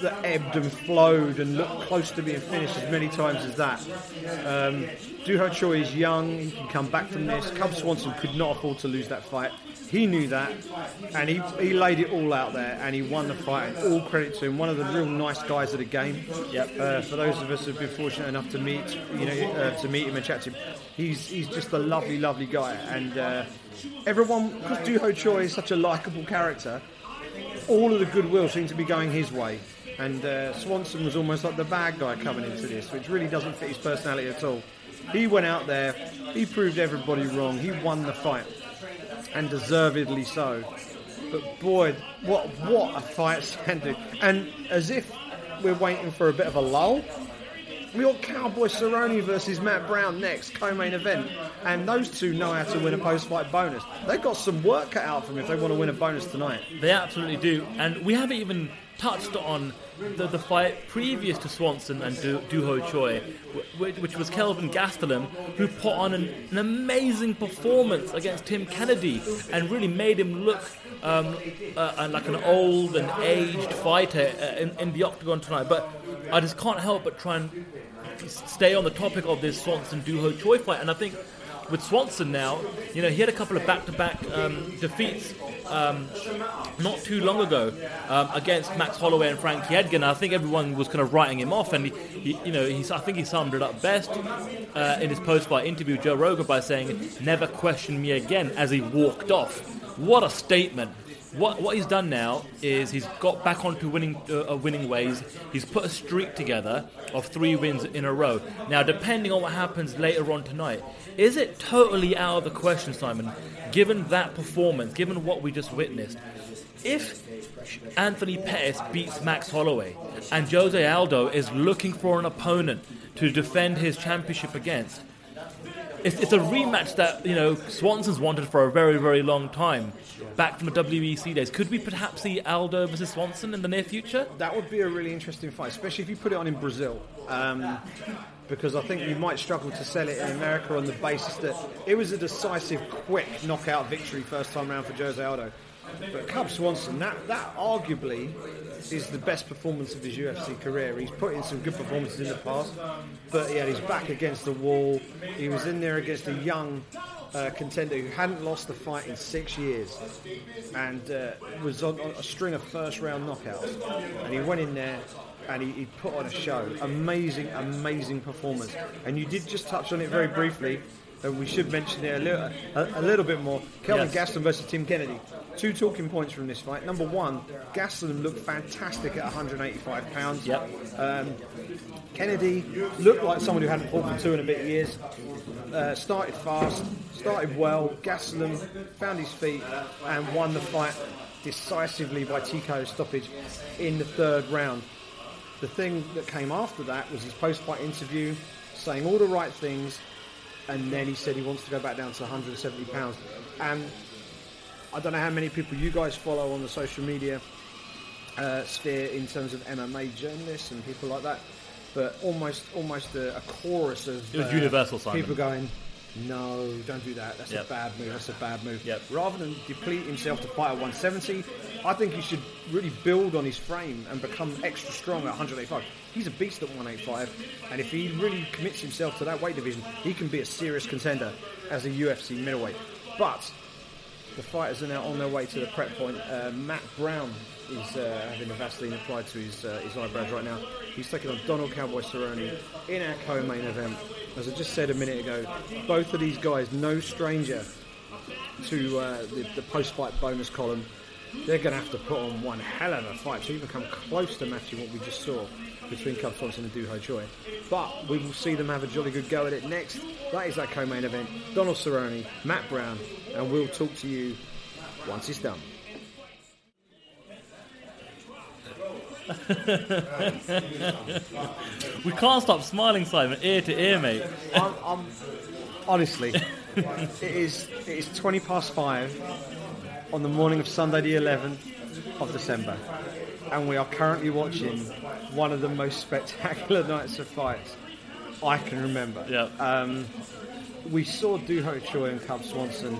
that ebbed and flowed and looked close to being finished as many times as that. Um, Doo Ho Choi is young; he can come back from this. Cub Swanson could not afford to lose that fight. He knew that, and he, he laid it all out there, and he won the fight. And all credit to him. One of the real nice guys of the game. Yep. Uh, for those of us who've been fortunate enough to meet, you know, uh, to meet him and chat to him, he's he's just a lovely, lovely guy. And uh, everyone, because Doo Ho Choi is such a likable character, all of the goodwill seemed to be going his way. And uh, Swanson was almost like the bad guy coming into this, which really doesn't fit his personality at all. He went out there, he proved everybody wrong, he won the fight, and deservedly so. But boy, what what a fight Sandhu! And as if we're waiting for a bit of a lull. We got Cowboy Cerrone versus Matt Brown next, co-main event, and those two know how to win a post-fight bonus. They've got some work cut out for them if they want to win a bonus tonight. They absolutely do, and we haven't even touched on the, the fight previous to Swanson and du, Doo Ho Choi, which, which, was Kelvin Gastelum, who put on an, an, amazing performance against Tim Kennedy and really made him look um, uh, like an old and aged fighter uh, in, in the octagon tonight. But I just can't help but try and stay on the topic of this Swanson Doo Ho Choi fight, and I think with Swanson now, you know, he had a couple of back-to-back um, defeats um, not too long ago um, against Max Holloway and Frankie Edgar. I think everyone was kind of writing him off, and he, he you know, he's, I think he summed it up best uh, in his post-fight interview, Joe Rogan, by saying, "Never question me again," as he walked off. What a statement! What what he's done now is he's got back onto winning uh, winning ways. He's put a streak together of three wins in a row. Now, depending on what happens later on tonight, is it totally out of the question, Simon? Given that performance, given what we just witnessed, if Anthony Pettis beats Max Holloway and Jose Aldo is looking for an opponent to defend his championship against, it's, it's a rematch that you know Swanson's wanted for a very very long time, back from the WEC days. Could we perhaps see Aldo versus Swanson in the near future? That would be a really interesting fight, especially if you put it on in Brazil. Um, because I think you might struggle to sell it in America on the basis that it was a decisive, quick knockout victory first time round for Jose Aldo. But Cub Swanson, that, that arguably is the best performance of his UFC career. He's put in some good performances in the past, but he had his back against the wall. He was in there against a young uh, contender who hadn't lost a fight in six years and uh, was on, on, a string of first round knockouts. And he went in there and he, he, put on a show. Amazing, amazing performance. And you did just touch on it very briefly and we should mention it a little, a, a little bit more. Kelvin yes. Gastelum versus Tim Kennedy. Two talking points from this fight. Number one, Gastelum looked fantastic at 185 pounds. Yep. Um, Kennedy looked like someone who hadn't fought for two and a bit years. Uh, started fast, started well. Gastelum found his feet and won the fight decisively by TKO stoppage in the third round. The thing that came after that was his post-fight interview, saying all the right things, and then he said he wants to go back down to 170 pounds. And I don't know how many people you guys follow on the social media uh, sphere in terms of MMA journalists and people like that, but almost almost a, a chorus of it uh, universal Simon. people going, no, don't do that. That's yep. a bad move. That's a bad move. Yep. Rather than deplete himself to fight at 170, I think he should really build on his frame and become extra strong at 185. He's a beast at 185, and if he really commits himself to that weight division, he can be a serious contender as a UFC middleweight. But the fighters are now on their way to the prep point. Uh, Matt Brown is uh, having a Vaseline applied to his, uh, his eyebrows right now. He's taking on Donald Cowboy Cerrone in our co-main event. As I just said a minute ago, both of these guys, no stranger to uh, the, the post-fight bonus column. They're going to have to put on one hell of a fight to even come close to matching what we just saw between Cub Swanson and Doo Ho Choi. But we will see them have a jolly good go at it next. That is our co-main event. Donald Cerrone, Matt Brown, and we'll talk to you once it's done. we can't stop smiling, Simon, ear to ear, mate. I'm, I'm, honestly, it is it is twenty past five on the morning of Sunday, the 11th of December, and we are currently watching one of the most spectacular nights of fights I can remember. Yeah. Um, we saw Doo Ho Choi and Cub Swanson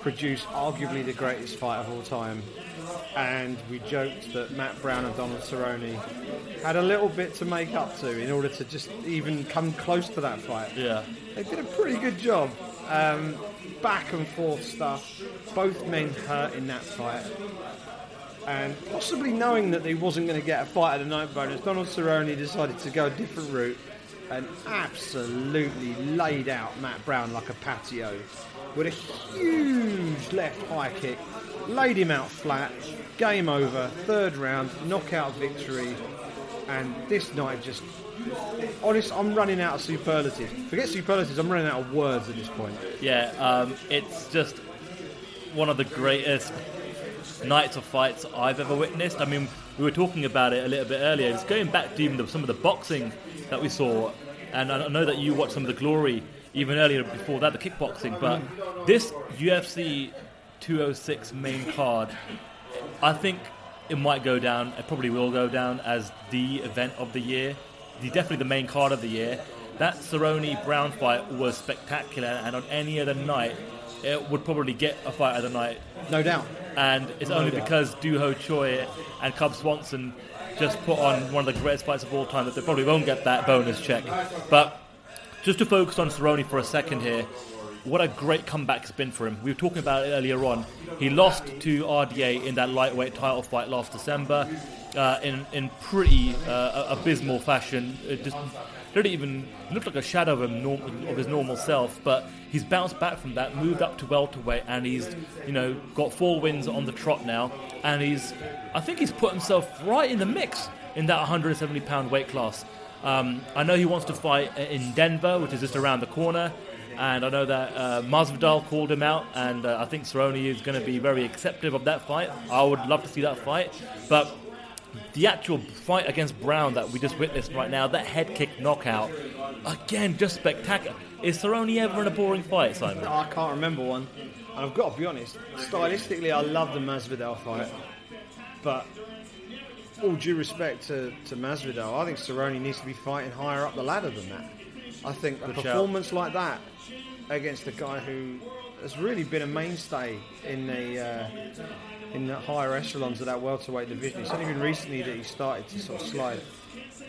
produce arguably the greatest fight of all time and we joked that Matt Brown and Donald Cerrone had a little bit to make up to in order to just even come close to that fight. Yeah, they did a pretty good job. Um, back and forth stuff. Both men hurt in that fight. And possibly knowing that he wasn't going to get a fight at the night bonus, Donald Cerrone decided to go a different route and absolutely laid out Matt Brown like a patio with a huge left high kick, laid him out flat, game over, third round, knockout victory, and this night just. Honest, I'm running out of superlatives. Forget superlatives, I'm running out of words at this point. Yeah, um, it's just one of the greatest nights of fights I've ever witnessed. I mean, we were talking about it a little bit earlier. It's going back to even the, some of the boxing that we saw, and I know that you watched some of the glory even earlier before that, the kickboxing. But this UFC 206 main card, I think it might go down. It probably will go down as the event of the year, the, definitely the main card of the year. That Cerrone Brown fight was spectacular, and on any other night, it would probably get a fight of the night. No doubt. And it's No only doubt. because Doo Ho Choi and Cub Swanson just put on one of the greatest fights of all time that they probably won't get that bonus check. But just to focus on Cerrone for a second here, what a great comeback it's been for him. We were talking about it earlier on. He lost to RDA in that lightweight title fight last December uh, in in pretty uh, abysmal fashion. It just didn't even look like a shadow of him of his normal self. But he's bounced back from that, moved up to welterweight, and he's you know got four wins on the trot now. And he's I think he's put himself right in the mix in that 170 pound weight class. Um, I know he wants to fight in Denver, which is just around the corner. And I know that uh, Masvidal called him out, and uh, I think Cerrone is going to be very acceptive of that fight. I would love to see that fight, but the actual fight against Brown that we just witnessed right now, that head kick knockout, again, just spectacular. Is Cerrone ever in a boring fight, Simon? I can't remember one. And I've got to be honest, stylistically, I love the Masvidal fight. But all due respect to, to Masvidal, I think Cerrone needs to be fighting higher up the ladder than that. I think a Good shout. performance like that against a guy who has really been a mainstay in the uh, in the higher echelons of that welterweight division. It's only been recently that he started to sort of slide.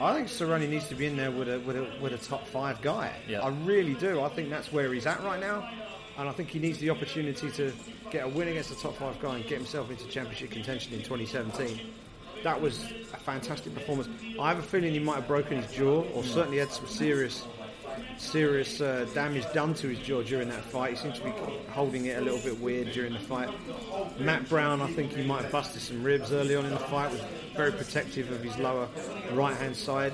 I think Cerrone needs to be in there with a with a, with a top five guy. Yeah. I really do. I think that's where he's at right now, and I think he needs the opportunity to get a win against a top five guy and get himself into championship contention in 2017. That was a fantastic performance. I have a feeling he might have broken his jaw, or mm. certainly had some serious, serious uh, damage done to his jaw during that fight. He seemed to be holding it a little bit weird during the fight. Matt Brown, I think he might have busted some ribs early on in the fight. Was very protective of his lower right hand side,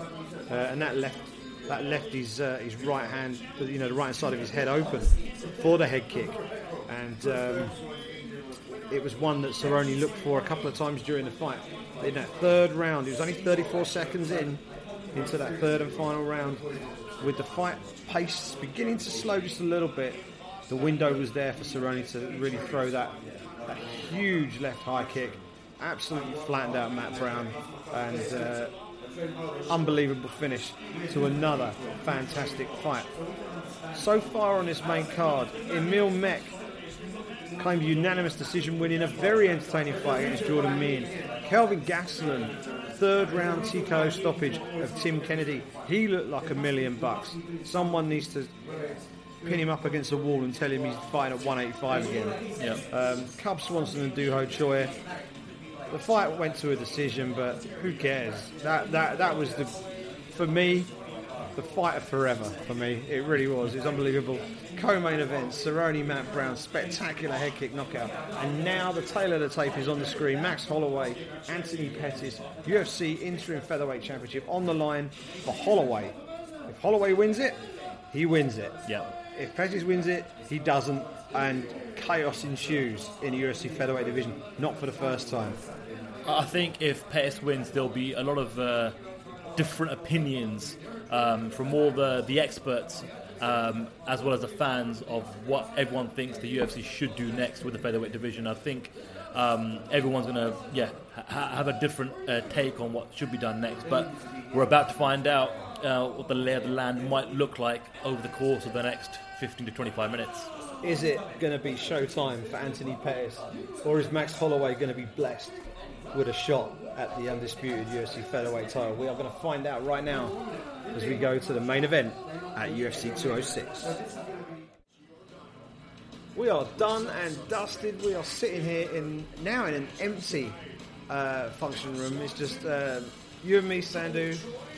uh, and that left that left his uh, his right hand, you know, the right hand side of his head open for the head kick, and. Um, it was one that Cerrone looked for a couple of times during the fight. In that third round, it was only 34 seconds in into that third and final round, with the fight pace beginning to slow just a little bit. The window was there for Cerrone to really throw that, that huge left high kick, absolutely flattened out Matt Brown, and uh, unbelievable finish to another fantastic fight. So far on this main card, Emil Mech claimed a unanimous decision win in a very entertaining fight against Jordan Mein. Kelvin Gastelum, third round TKO stoppage of Tim Kennedy. He looked like a million bucks. Someone needs to pin him up against a wall and tell him he's fighting at 185 again. Yeah. Um, Cub Swanson and Doo Ho Choi. The fight went to a decision, but who cares? That that that was the, for me, the fight of forever. For me, it really was. It was unbelievable. Co-main event: Cerrone, Matt Brown, spectacular head kick knockout, and now the tale of the tape is on the screen. Max Holloway, Anthony Pettis, UFC interim featherweight championship on the line for Holloway. If Holloway wins it, he wins it. Yeah. If Pettis wins it, he doesn't, and chaos ensues in the UFC featherweight division. Not for the first time. I think if Pettis wins, there'll be a lot of uh, different opinions um, from all the, the experts um, as well as the fans of what everyone thinks the UFC should do next with the featherweight division. I think um, everyone's going to yeah ha- have a different uh, take on what should be done next. But we're about to find out uh, what the lay of the land might look like over the course of the next 15 to 25 minutes. Is it going to be showtime for Anthony Pettis, or is Max Holloway going to be blessed with a shot at the undisputed UFC featherweight title? We are going to find out right now as we go to the main event at UFC 206. We are done and dusted. We are sitting here in now in an empty uh, function room. It's just uh, you and me, Sandhu,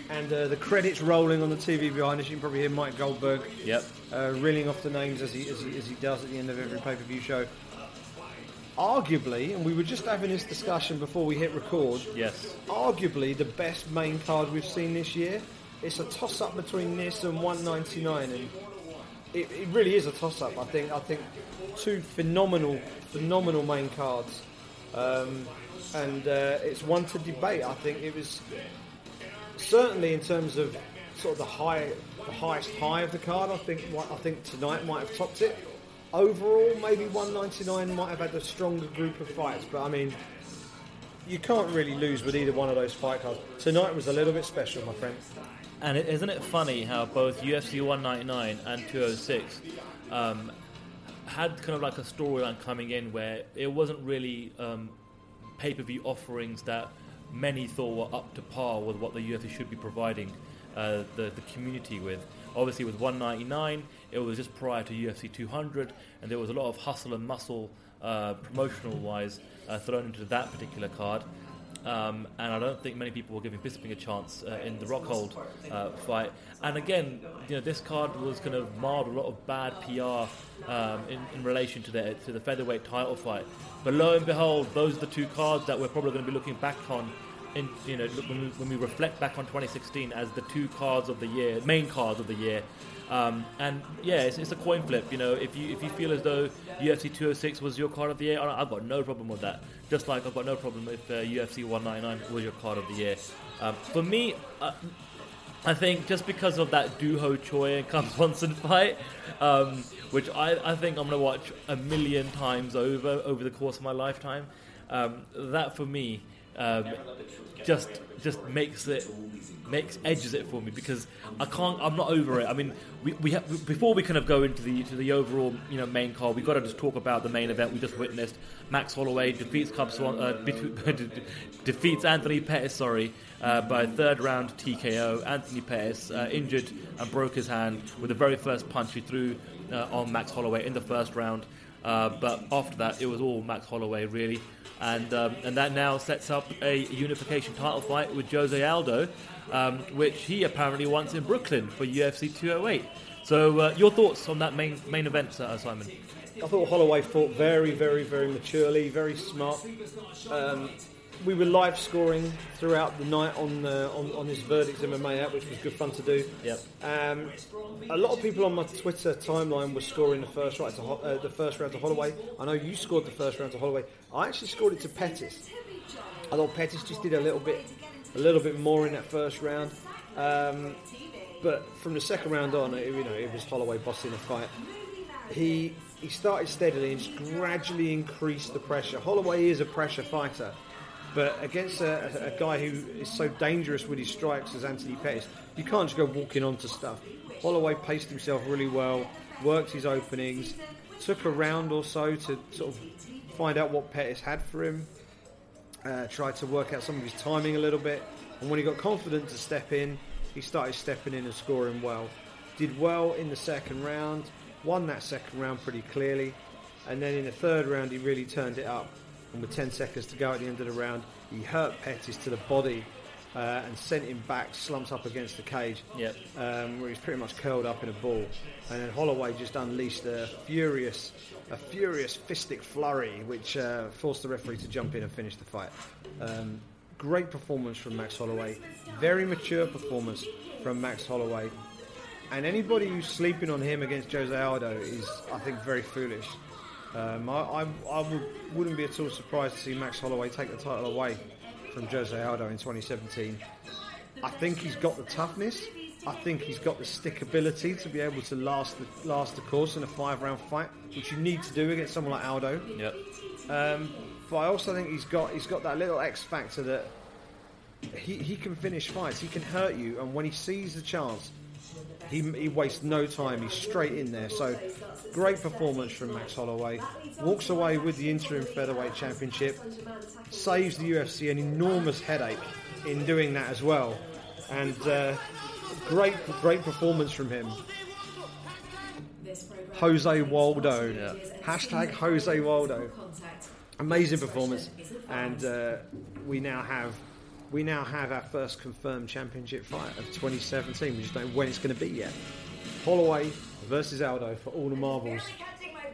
and uh, the credits rolling on the TV behind us. You can probably hear Mike Goldberg Yep. uh, reeling off the names as he, as, he, as he does at the end of every pay per view show. Arguably, and we were just having this discussion before we hit record, Yes. arguably the best main card we've seen this year. It's a toss up between this and 199, and it, it really is a toss up. I think I think two phenomenal, phenomenal main cards. Um, and uh, it's one to debate. I think it was certainly in terms of sort of the high, the highest high of the card. I think I think tonight might have topped it. Overall, maybe 199 might have had a stronger group of fights, but I mean, you can't really lose with either one of those fight cards. Tonight was a little bit special, my friend. And is isn't it funny how both UFC 199 and 206 um, had kind of like a storyline coming in where it wasn't really um, pay per view offerings that many thought were up to par with what the UFC should be providing uh, the, the community with. Obviously, with 199, it was just prior to UFC 200, and there was a lot of hustle and muscle, uh, promotional wise, uh, thrown into that particular card. Um, and I don't think many people were giving Bisping a chance uh, in the Rockhold uh, fight. And again, you know, this card was kind of marred a lot of bad PR um, in, in, relation to the to the featherweight title fight. But lo and behold, those are the two cards that we're probably going to be looking back on. In, you know, when we, when we reflect back on 2016 as the two cards of the year, main cards of the year, um, and yeah, it's, it's, a coin flip. You know, if you if you feel as though UFC 206 was your card of the year, I've got no problem with that. Just like I've got no problem if uh, UFC 199 was your card of the year. Um, for me, uh, I think just because of that Doo Ho Choi and Cub Swanson fight, um, which I, I think I'm going to watch a million times over over the course of my lifetime, um, that for me um, just just makes it makes edges it for me because I can't. I'm not over it. I mean, we, we have, before we kind of go into the to the overall you know main card, we've got to just talk about the main event we just witnessed. Max Holloway defeats Cub Swan, uh, defeats Anthony Pettis, sorry, uh, by third round TKO. Anthony Pettis uh, injured and broke his hand with the very first punch he threw uh, on Max Holloway in the first round. Uh, but after that, it was all Max Holloway really and um, and that now sets up a unification title fight with Jose Aldo, um, which he apparently wants in Brooklyn for UFC 208. So, uh, your thoughts on that main main event, uh, Simon? I thought Holloway fought very, very, very maturely, very smart. Um, we were live scoring throughout the night on uh, on, on his verdicts MMA app, which was good fun to do. Yep. Um, a lot of people on my Twitter timeline were scoring the first round to uh, the first round to Holloway. I know you scored the first round to Holloway. I actually scored it to Pettis. I thought Pettis just did a little bit a little bit more in that first round. Um, but from the second round on, it, you know, it was Holloway bossing the fight. He he started steadily and just gradually increased the pressure. Holloway is a pressure fighter. But against a, a, guy who is so dangerous with his strikes as Anthony Pettis, you can't just go walking onto stuff. Holloway paced himself really well, worked his openings, took a round or so to sort of find out what Pettis had for him, uh, tried to work out some of his timing a little bit, and when he got confident to step in, he started stepping in and scoring well. Did well in the second round, won that second round pretty clearly, and then in the third round he really turned it up and with 10 seconds to go at the end of the round, he hurt Pettis to the body uh, and sent him back, slumped up against the cage, yep. um, where he's pretty much curled up in a ball. And then Holloway just unleashed a furious, a furious fistic flurry, which uh, forced the referee to jump in and finish the fight. Um, great performance from Max Holloway, very mature performance from Max Holloway. And anybody who's sleeping on him against Jose Aldo is, I think, very foolish. Um, I, I, I would, wouldn't be at all surprised to see Max Holloway take the title away from Jose Aldo in 2017. I think he's got the toughness. I think he's got the stickability to be able to last the last the course in a five round fight, which you need to do against someone like Aldo. Yep. Um, but I also think he's got he's got that little X factor that he, he can finish fights. He can hurt you, and when he sees the chance, he, he wastes no time. He's straight in there. So great performance from Max Holloway. Walks away with the interim featherweight championship. Saves the UFC an enormous headache in doing that as well. And uh, great great performance from him. Jose Waldo. Yeah. Hashtag Jose Waldo. Amazing performance. And uh, we now have we now have our first confirmed championship fight of 2017. We just don't know when it's going to be yet. Holloway versus Aldo for all the marbles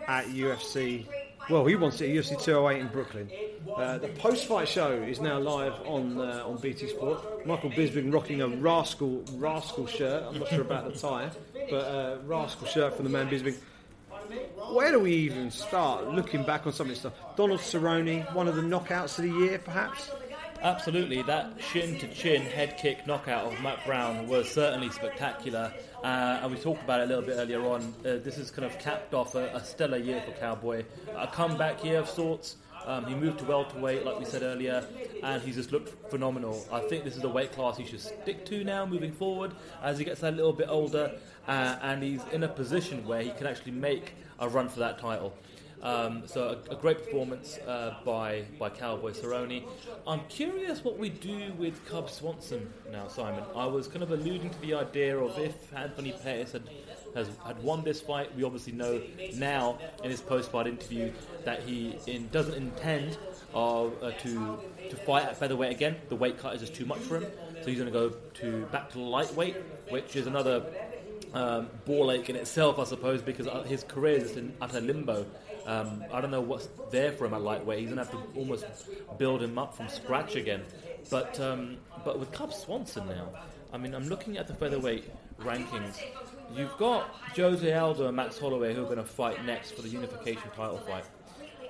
at UFC. Well, he wants it at UFC 208 in Brooklyn. Uh, the post-fight show is now live on uh, on BT Sport. Michael Bisping rocking a rascal rascal shirt. I'm not sure about the tie, but uh, rascal shirt from the man Bisping. where do we even start looking back on some of this stuff? Donald Cerrone, one of the knockouts of the year, perhaps. Absolutely, that shin to chin head kick knockout of Matt Brown was certainly spectacular. Uh, and we talked about it a little bit earlier on. Uh, this has kind of capped off a, a, stellar year for Cowboy, a comeback year of sorts. Um, he moved to welterweight, like we said earlier, and he's just looked phenomenal. I think this is a weight class he should stick to now, moving forward, as he gets a little bit older, uh, and he's in a position where he can actually make a run for that title. Um, so a, a, great performance uh, by by Cowboy Cerrone. I'm curious what we do with Cub Swanson now, Simon. I was kind of alluding to the idea of if Anthony Pettis had has had won this fight. We obviously know now in his post-fight interview that he in, doesn't intend uh, uh, to to fight at featherweight again. The weight cut is just too much for him, so he's going to go to back to lightweight, which is another um, ball ache in itself, I suppose, because uh, his career is in utter limbo. Um, I don't know what's there for him at lightweight. He's going to have to almost build him up from scratch again. But um, but with Cub Swanson now, I mean, I'm looking at the featherweight rankings. You've got Jose Aldo and Max Holloway who are going to fight next for the unification title fight.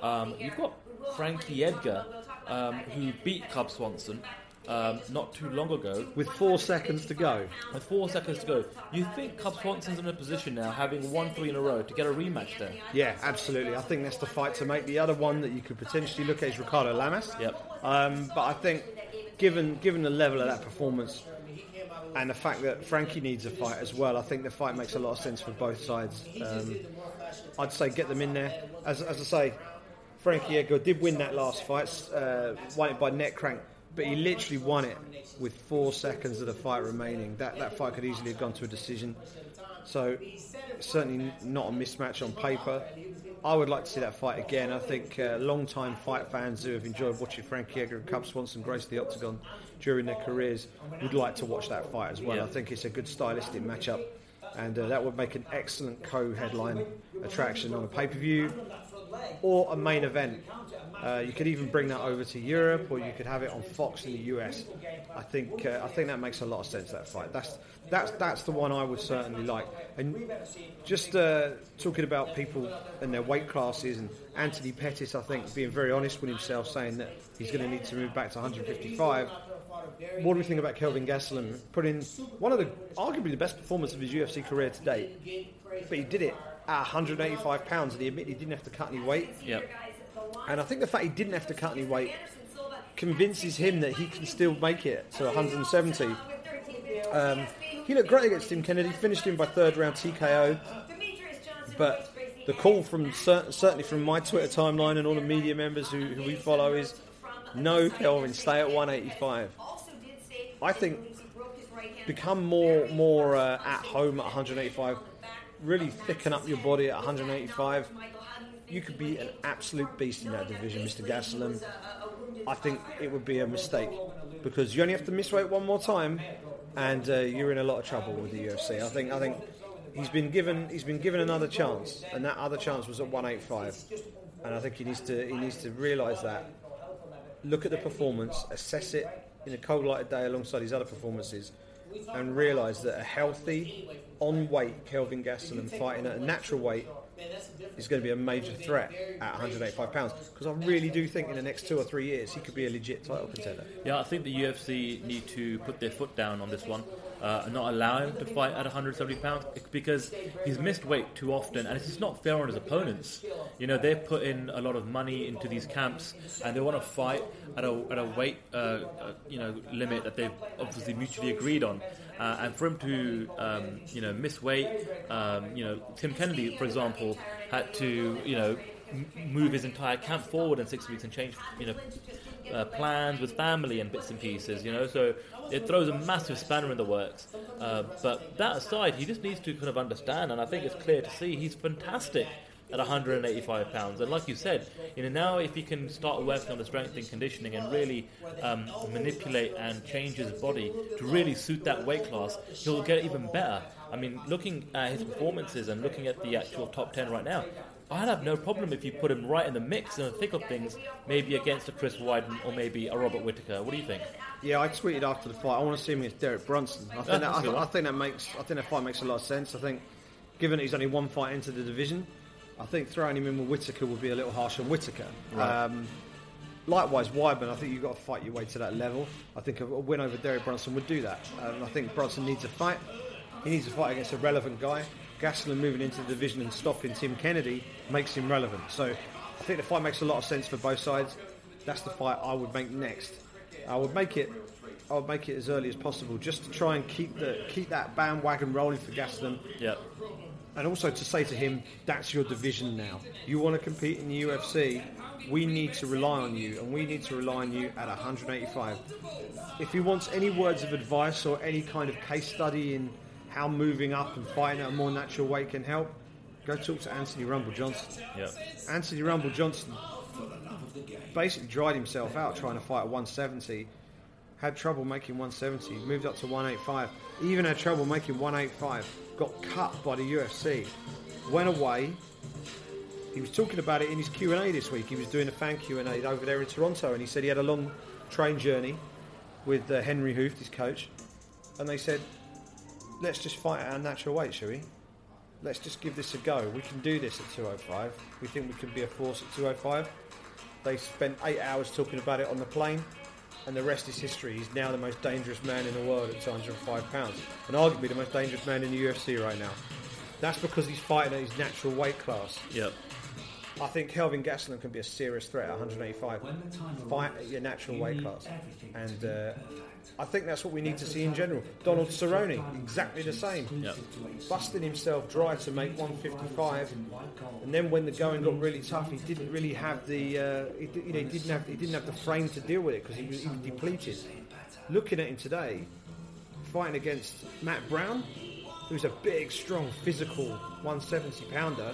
Um, you've got Frankie Edgar, um, who beat Cub Swanson um, not too long ago. With four seconds to go. With four seconds to go. You think Cub Swanson's in a position now, having won three in a row, to get a rematch there? Yeah, absolutely. I think that's the fight to make. The other one that you could potentially look at is Ricardo Lamas. Yep. Um, but I think, given given the level of that performance, and the fact that Frankie needs a fight as well, I think the fight makes a lot of sense for both sides. Um, I'd say get them in there. As, as I say, Frankie Edgar did win that last fight, uh, won it by neck crank but he literally won it with four seconds of the fight remaining. That that fight could easily have gone to a decision. So certainly not a mismatch on paper. I would like to see that fight again. I think uh, long-time fight fans who have enjoyed watching Frankie Edgar and Cub Swanson grace the octagon during their careers would like to watch that fight as well. Yeah. I think it's a good stylistic matchup, and uh, that would make an excellent co-headline attraction on a pay-per-view or a main event. Uh, you could even bring that over to Europe, or you could have it on Fox in the US. I think uh, I think that makes a lot of sense. That fight. That's that's that's the one I would certainly like. And just uh, talking about people and their weight classes, and Anthony Pettis, I think being very honest with himself, saying that he's going to need to move back to 155. What do we think about Kelvin Gastelum putting one of the arguably the best performance of his UFC career to date? But he did it at 185 pounds, and he admitted he didn't have to cut any weight. Yep. And I think the fact he didn't have to cut any weight convinces him that he can still make it to 170. Um, he looked great against Tim Kennedy, finished him by third round TKO. But the call from certainly from my Twitter timeline and all the media members who, who we follow is no, Kelvin, stay at 185. I think become more more uh, at home at 185. Really thicken up your body at 185 you could be an absolute beast in that division, Mr. Gastelum. I think it would be a mistake because you only have to miss weight one more time, and uh, you're in a lot of trouble with the UFC. I think I think he's been given he's been given another chance, and that other chance was at 185, and I think he needs to he needs to realise that. Look at the performance, assess it in a cold light of day alongside his other performances, and realise that a healthy, on weight Kelvin Gastelum fighting at a natural weight is going to be a major threat at 185 pounds because I really do think in the next two or three years he could be a legit title contender. Yeah, I think the UFC need to put their foot down on this one uh, and not allow him to fight at 170 pounds because he's missed weight too often, and it's just not fair on his opponents. You know, they put in a lot of money into these camps, and they want to fight at a, at a weight, uh, uh, you know, limit that they've obviously mutually agreed on. Uh, and for him to, um, you know, miss weight, um, you know, Tim Kennedy, for example, had to, you know, move his entire camp forward in six weeks and change, you know, uh, plans with family and bits and pieces, you know. So it throws a massive spanner in the works. Uh, but that aside, he just needs to kind of understand, and I think it's clear to see he's fantastic at 185 pounds. And like you said, you know now if he can start working on the strength and conditioning and really um, manipulate and change his body to really suit that weight class, he'll get even better. I mean, looking at his performances and looking at the actual top 10 right now, I'd have no problem if you put him right in the mix in the thick of things, maybe against a Chris Weidman or maybe a Robert Whitaker. What do you think? Yeah, I tweeted after the fight. I want to see him against Derek Brunson. I think, that, I, I, think that makes. I think that fight makes a lot of sense. I think, given that he's only one fight into the division, I think throwing him in with Whitaker would be a little harsh on Whitaker. Right. Um, likewise, Weidman, I think you've got to fight your way to that level. I think a, a win over Derek Brunson would do that. Um, I think Brunson needs a fight. He needs to fight against a relevant guy. Gastelum moving into the division and stopping Tim Kennedy makes him relevant. So I think the fight makes a lot of sense for both sides. That's the fight I would make next. I would make it. I would make it as early as possible, just to try and keep the keep that bandwagon rolling for Gastelum, Yeah. and also to say to him, that's your division now. You want to compete in the UFC, we need to rely on you, and we need to rely on you at 185. If he wants any words of advice or any kind of case study in how moving up and fighting at a more natural weight can help, go talk to Anthony Rumble Johnson. Yeah. Anthony Rumble Johnson basically dried himself out trying to fight at 170. Had trouble making 170, moved up to 185. Even had trouble making 185. Got cut by the UFC. Went away. He was talking about it in his Q and A this week. He was doing a fan Q and A over there in Toronto, and he said he had a long train journey with uh, Henry Hooft, his coach, and they said, "Let's just fight at our natural weight, shall we? Let's just give this a go. We can do this at 205. We think we can be a force at 205." They spent eight hours talking about it on the plane, and the rest is history. He's now the most dangerous man in the world at 205 pounds, and arguably the most dangerous man in the UFC right now. That's because he's fighting at his natural weight class. Yeah. I think Kelvin Gastelum can be a serious threat at 185. Fight at your natural weight class, and uh, I think that's what we need to see in general. Donald Cerrone, exactly the same. Yeah. Busting himself dry to make 155, and then when the going got really tough, he didn't really have the uh, he, you know, he didn't have he didn't have the frame to deal with it because he was depleted. Looking at him today, fighting against Matt Brown, who's a big, strong, physical 170 pounder,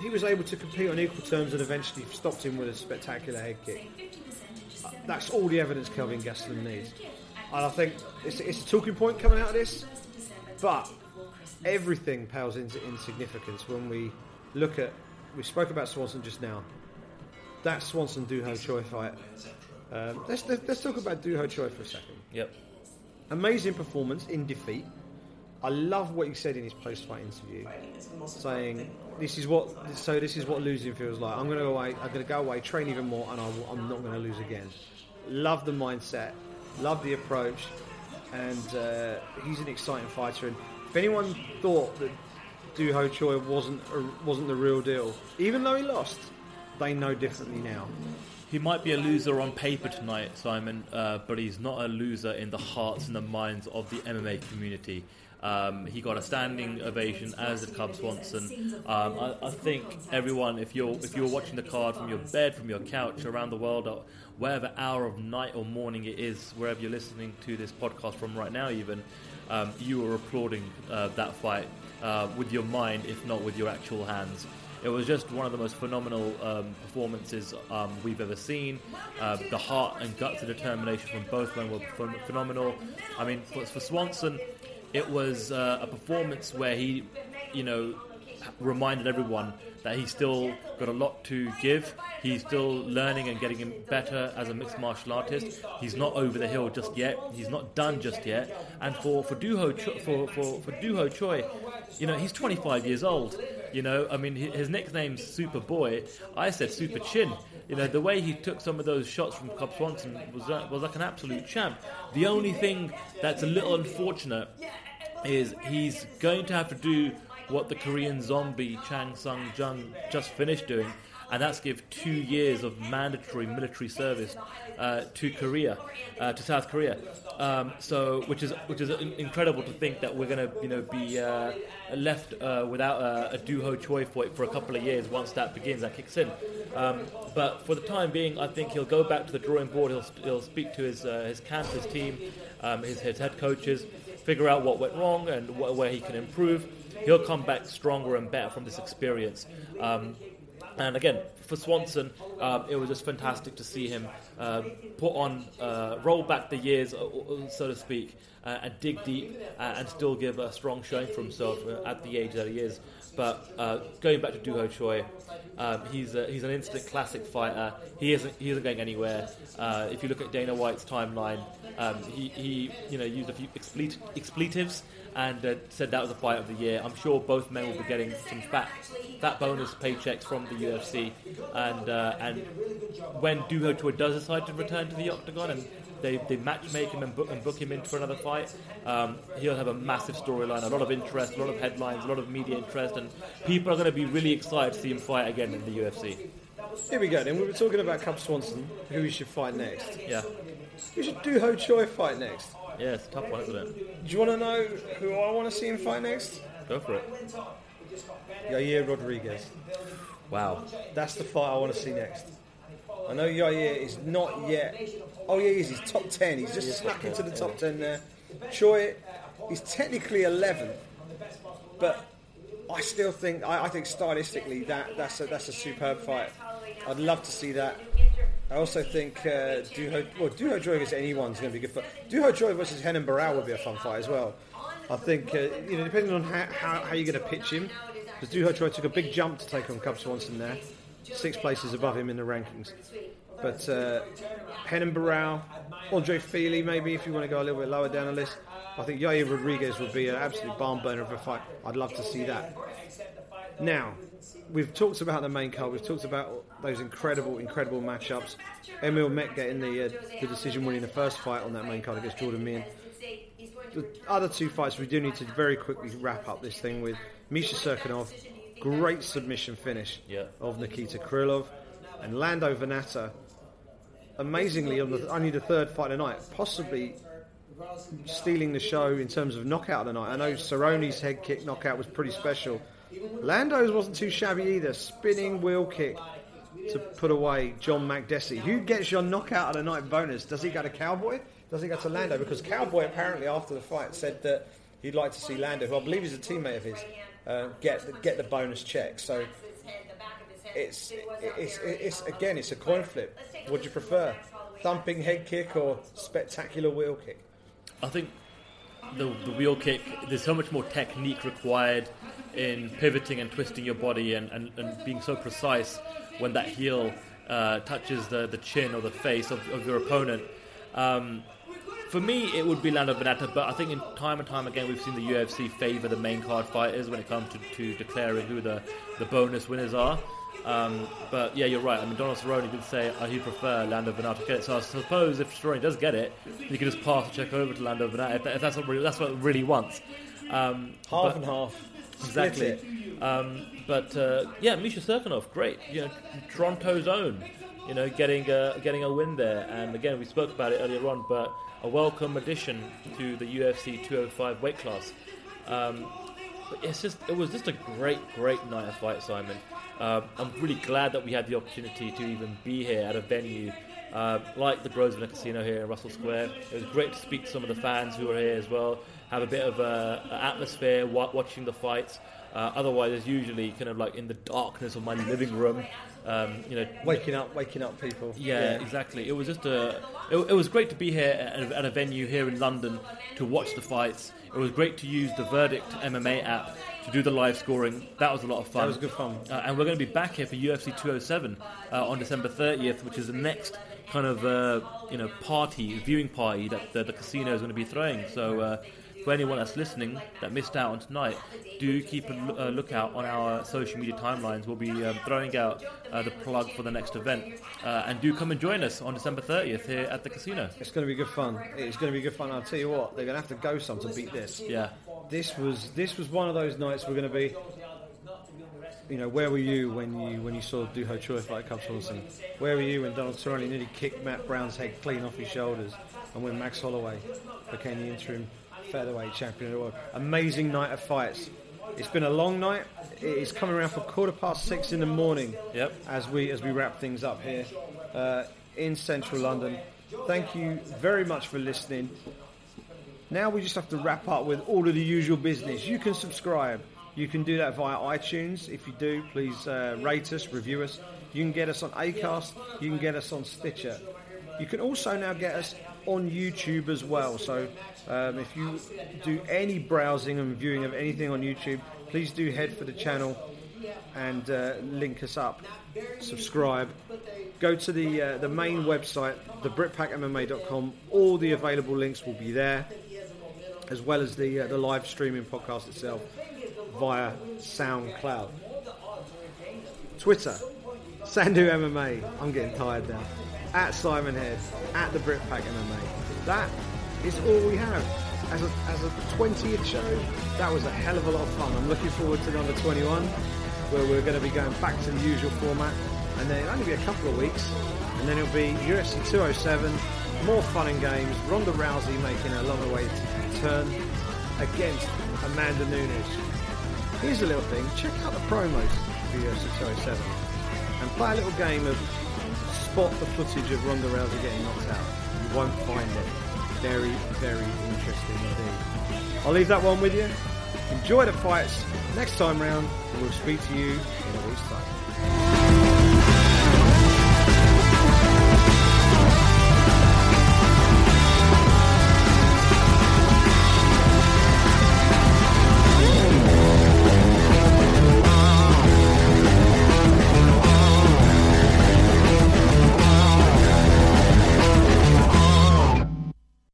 he was able to compete on equal terms and eventually stopped him with a spectacular head kick. That's all the evidence Kelvin Gastelum needs. And I think it's, it's a talking point coming out of this, but everything pales into insignificance when we look at. We spoke about Swanson just now. That Swanson Doo Ho Choi fight. Um, let's, let's let's talk about Doo Ho Choi for a second. Yep. Amazing performance in defeat. I love what he said in his post-fight interview, saying, "This is what so this is what losing feels like. I'm going to go away. I'm going to go away, train even more, and I, am not going to lose again." Love the mindset, love the approach, and uh, he's an exciting fighter. And if anyone thought that Doo Ho Choi wasn't a, wasn't the real deal, even though he lost, they know differently now. He might be a loser on paper tonight, Simon, uh, but he's not a loser in the hearts and the minds of the MMA community. Um, he got a standing ovation, as did Cub Swanson. Um, I, I think everyone, if you're if you're watching the card from your bed, from your couch, around the world, or wherever hour of night or morning it is, wherever you're listening to this podcast from right now, even um, you are applauding uh, that fight uh, with your mind, if not with your actual hands. It was just one of the most phenomenal um, performances um, we've ever seen. Uh, the heart and guts and determination from both men were ph- phenomenal. I mean, for, for Swanson, it was uh, a performance where he, you know, reminded everyone that he's still got a lot to give. He's still learning and getting better as a mixed martial artist. He's not over the hill just yet. He's not done just yet. And for for Doo Ho for for for Doo Ho Choi, you know, he's 25 years old. You know, I mean, his nickname's Super Boy. I said Super Chin. You know, the way he took some of those shots from Cub Swanson was was like an absolute champ. The only thing that's a little unfortunate is he's going to have to do what the Korean zombie Chang Sung Jung just finished doing, and that's give two years of mandatory military service uh, to Korea, uh, to South Korea. Um, so, which is which is incredible to think that we're going to you know be uh, left uh, without a, a Doo Ho Choi fight for a couple of years once that begins, that kicks in. Um, but for the time being, I think he'll go back to the drawing board. He'll, he'll speak to his uh, his camp, his team, um, his, his head coaches, figure out what went wrong and wh- where he can improve. He'll come back stronger and better from this experience. Um, and again, for Swanson, um, it was just fantastic to see him uh, put on, uh, roll back the years, uh, uh, so to speak, uh, and dig deep uh, and still give a strong showing for himself at the age that he is. But going back to Doo Ho Choi, um, he's a, he's an instant classic fighter. He isn't he isn't going anywhere. If you look at Dana White's timeline, um, he, he you know used a few explet- expletives and uh, said that was the fight of the year. I'm sure both men will be getting some fat, fat bonus paychecks from the UFC, and uh, and when Doo Ho Choi does decide to return to the octagon and they, they matchmake him and book, and book him in for another fight. Um, he'll have a massive storyline, a lot of interest, a lot of headlines, a lot of media interest, and people are going to be really excited to see him fight again in the UFC. Here we go. Then we were talking about Cub Swanson, who he should fight next. Yeah, Who should Doo Ho Choi fight next? Yeah, it's a tough one, isn't it? Do you want to know who I want to see him fight next? Go for it. Yair Rodriguez. Wow. That's the fight I want to see next. I know Yair is not yet. Oh yeah, he is. He's top ten. He's just snuck into the top ten there. Choi, he's technically 11th, but I still think I, I think stylistically that that's a, that's a superb fight. I'd love to see that. I also think uh, Doo Ho well Doo Ho Choi against anyone's going to be good. Fun. Doo Ho Choi versus Renan Barao would be a fun fight as well. I think uh, you know depending on how, how, how you're going to pitch him, because Doo Ho Choi took a big jump to take on Cub Swanson there, six places above him in the rankings. But uh, Renan Barao, Andre Fili maybe if you want to go a little bit lower down the list. I think Yair Rodriguez would be an absolute barn burner of a fight. I'd love to see that. Now, we've talked about the main card. We've talked about those incredible, incredible matchups. Emil Meek getting the, uh, the decision winning the first fight on that main card against Jordan Mein. The other two fights we do need to very quickly wrap up this thing with Misha Cirkunov, great submission finish Yeah. of Nikita Krylov, and Lando Vannata, amazingly on the, only the third fight of the night, possibly stealing the show in terms of knockout of the night. I know Cerrone's head kick knockout was pretty special. Lando's wasn't too shabby either. Spinning wheel kick to put away John Makdessi. Who gets your knockout of the night bonus? Does he go to Cowboy? Does he go to Lando? Because Cowboy apparently after the fight said that he'd like to see Lando, who I believe is a teammate of his, uh, get the, get the bonus check. So it's, it's it's again it's a coin flip. Would you prefer? Thumping head kick or spectacular wheel kick? I think the, the wheel kick, there's so much more technique required in pivoting and twisting your body and, and, and being so precise when that heel uh, touches the, the chin or the face of, of your opponent. Um, for me, it would be Lando Vannata, but I think in time and time again we've seen the UFC favour the main card fighters when it comes to, to declaring who the, the bonus winners are. Um, but yeah, you're right. I mean, Donald Cerrone did say uh, he'd prefer Lando Vannata to get it. So I suppose if Cerrone does get it, he can just pass the check over to Lando Vannata if, that, if that's what really, that's what he really wants. Um, Half but- and half. Exactly. Um, but uh, yeah, Misha Cirkunov, great. You know, Toronto's own. You know, getting a, getting a win there. And again, we spoke about it earlier on, but a welcome addition to the UFC 205 weight class. Um, but it's just it was just a great, great night of fight, Simon. Uh, I'm really glad that we had the opportunity to even be here at a venue uh, like the Grosvenor Casino here in Russell Square. It was great to speak to some of the fans who were here as well, have a bit of a, a atmosphere wa- watching the fights. Uh, otherwise, it's usually kind of like in the darkness of my living room. Um, you know, Waking up, waking up people. yeah, exactly. It was just a. It, it was great to be here at a, at a venue here in London to watch the fights. It was great to use the Verdict MMA app to do the live scoring. That was a lot of fun. That was good fun. Uh, and we're going to be back here for UFC 207 uh, on December 30th, which is the next kind of uh, you know party, viewing party that the, the casino is going to be throwing. So. For anyone that's listening that missed out on tonight, do keep a uh, lookout on our social media timelines. We'll be um, throwing out uh, the plug for the next event, uh, and do come and join us on December 30th here at the casino. It's going to be good fun. It's going to be good fun. I'll tell you what, they're going to have to go some to beat this. Yeah, This was this was one of those nights we're going to be. You know, where were you when you when you saw Doo Ho Choi fight Cub Swanson? Where were you when Donald Cerrone nearly kicked Matt Brown's head clean off his shoulders, and when Max Holloway became the interim featherweight champion of the world? Amazing night of fights. It's been a long night. It's coming around for quarter past six in the morning. Yep. As we as we wrap things up here uh, in central London. Thank you very much for listening. Now we just have to wrap up with all of the usual business. You can subscribe. You can do that via iTunes. If you do, please uh, rate us, review us. You can get us on Acast. You can get us on Stitcher. You can also now get us on YouTube as well. So um, if you do any browsing and viewing of anything on YouTube, please do head for the channel and uh, link us up. Subscribe. Go to the uh, the main website, thebritpackmma.com. All the available links will be there. as well as the uh, the live streaming podcast itself via SoundCloud. Twitter, Sandhu MMA. I'm getting tired now. At Simon Head, at the Britpack MMA. That is all we have. As a, as a 20th show, that was a hell of a lot of fun. I'm looking forward to number 21, where we're going to be going back to the usual format. And then it'll only be a couple of weeks, and then it'll be UFC 207, more fun and games. Ronda Rousey making a long-awaited turn against Amanda Nunes. Here's a little thing. Check out the promos for UFC 207 and play a little game of spot the footage of Ronda Rousey getting knocked out. You won't find it. Very, very interesting indeed. I'll leave that one with you. Enjoy the fights next time round, we'll speak to you in a week's time.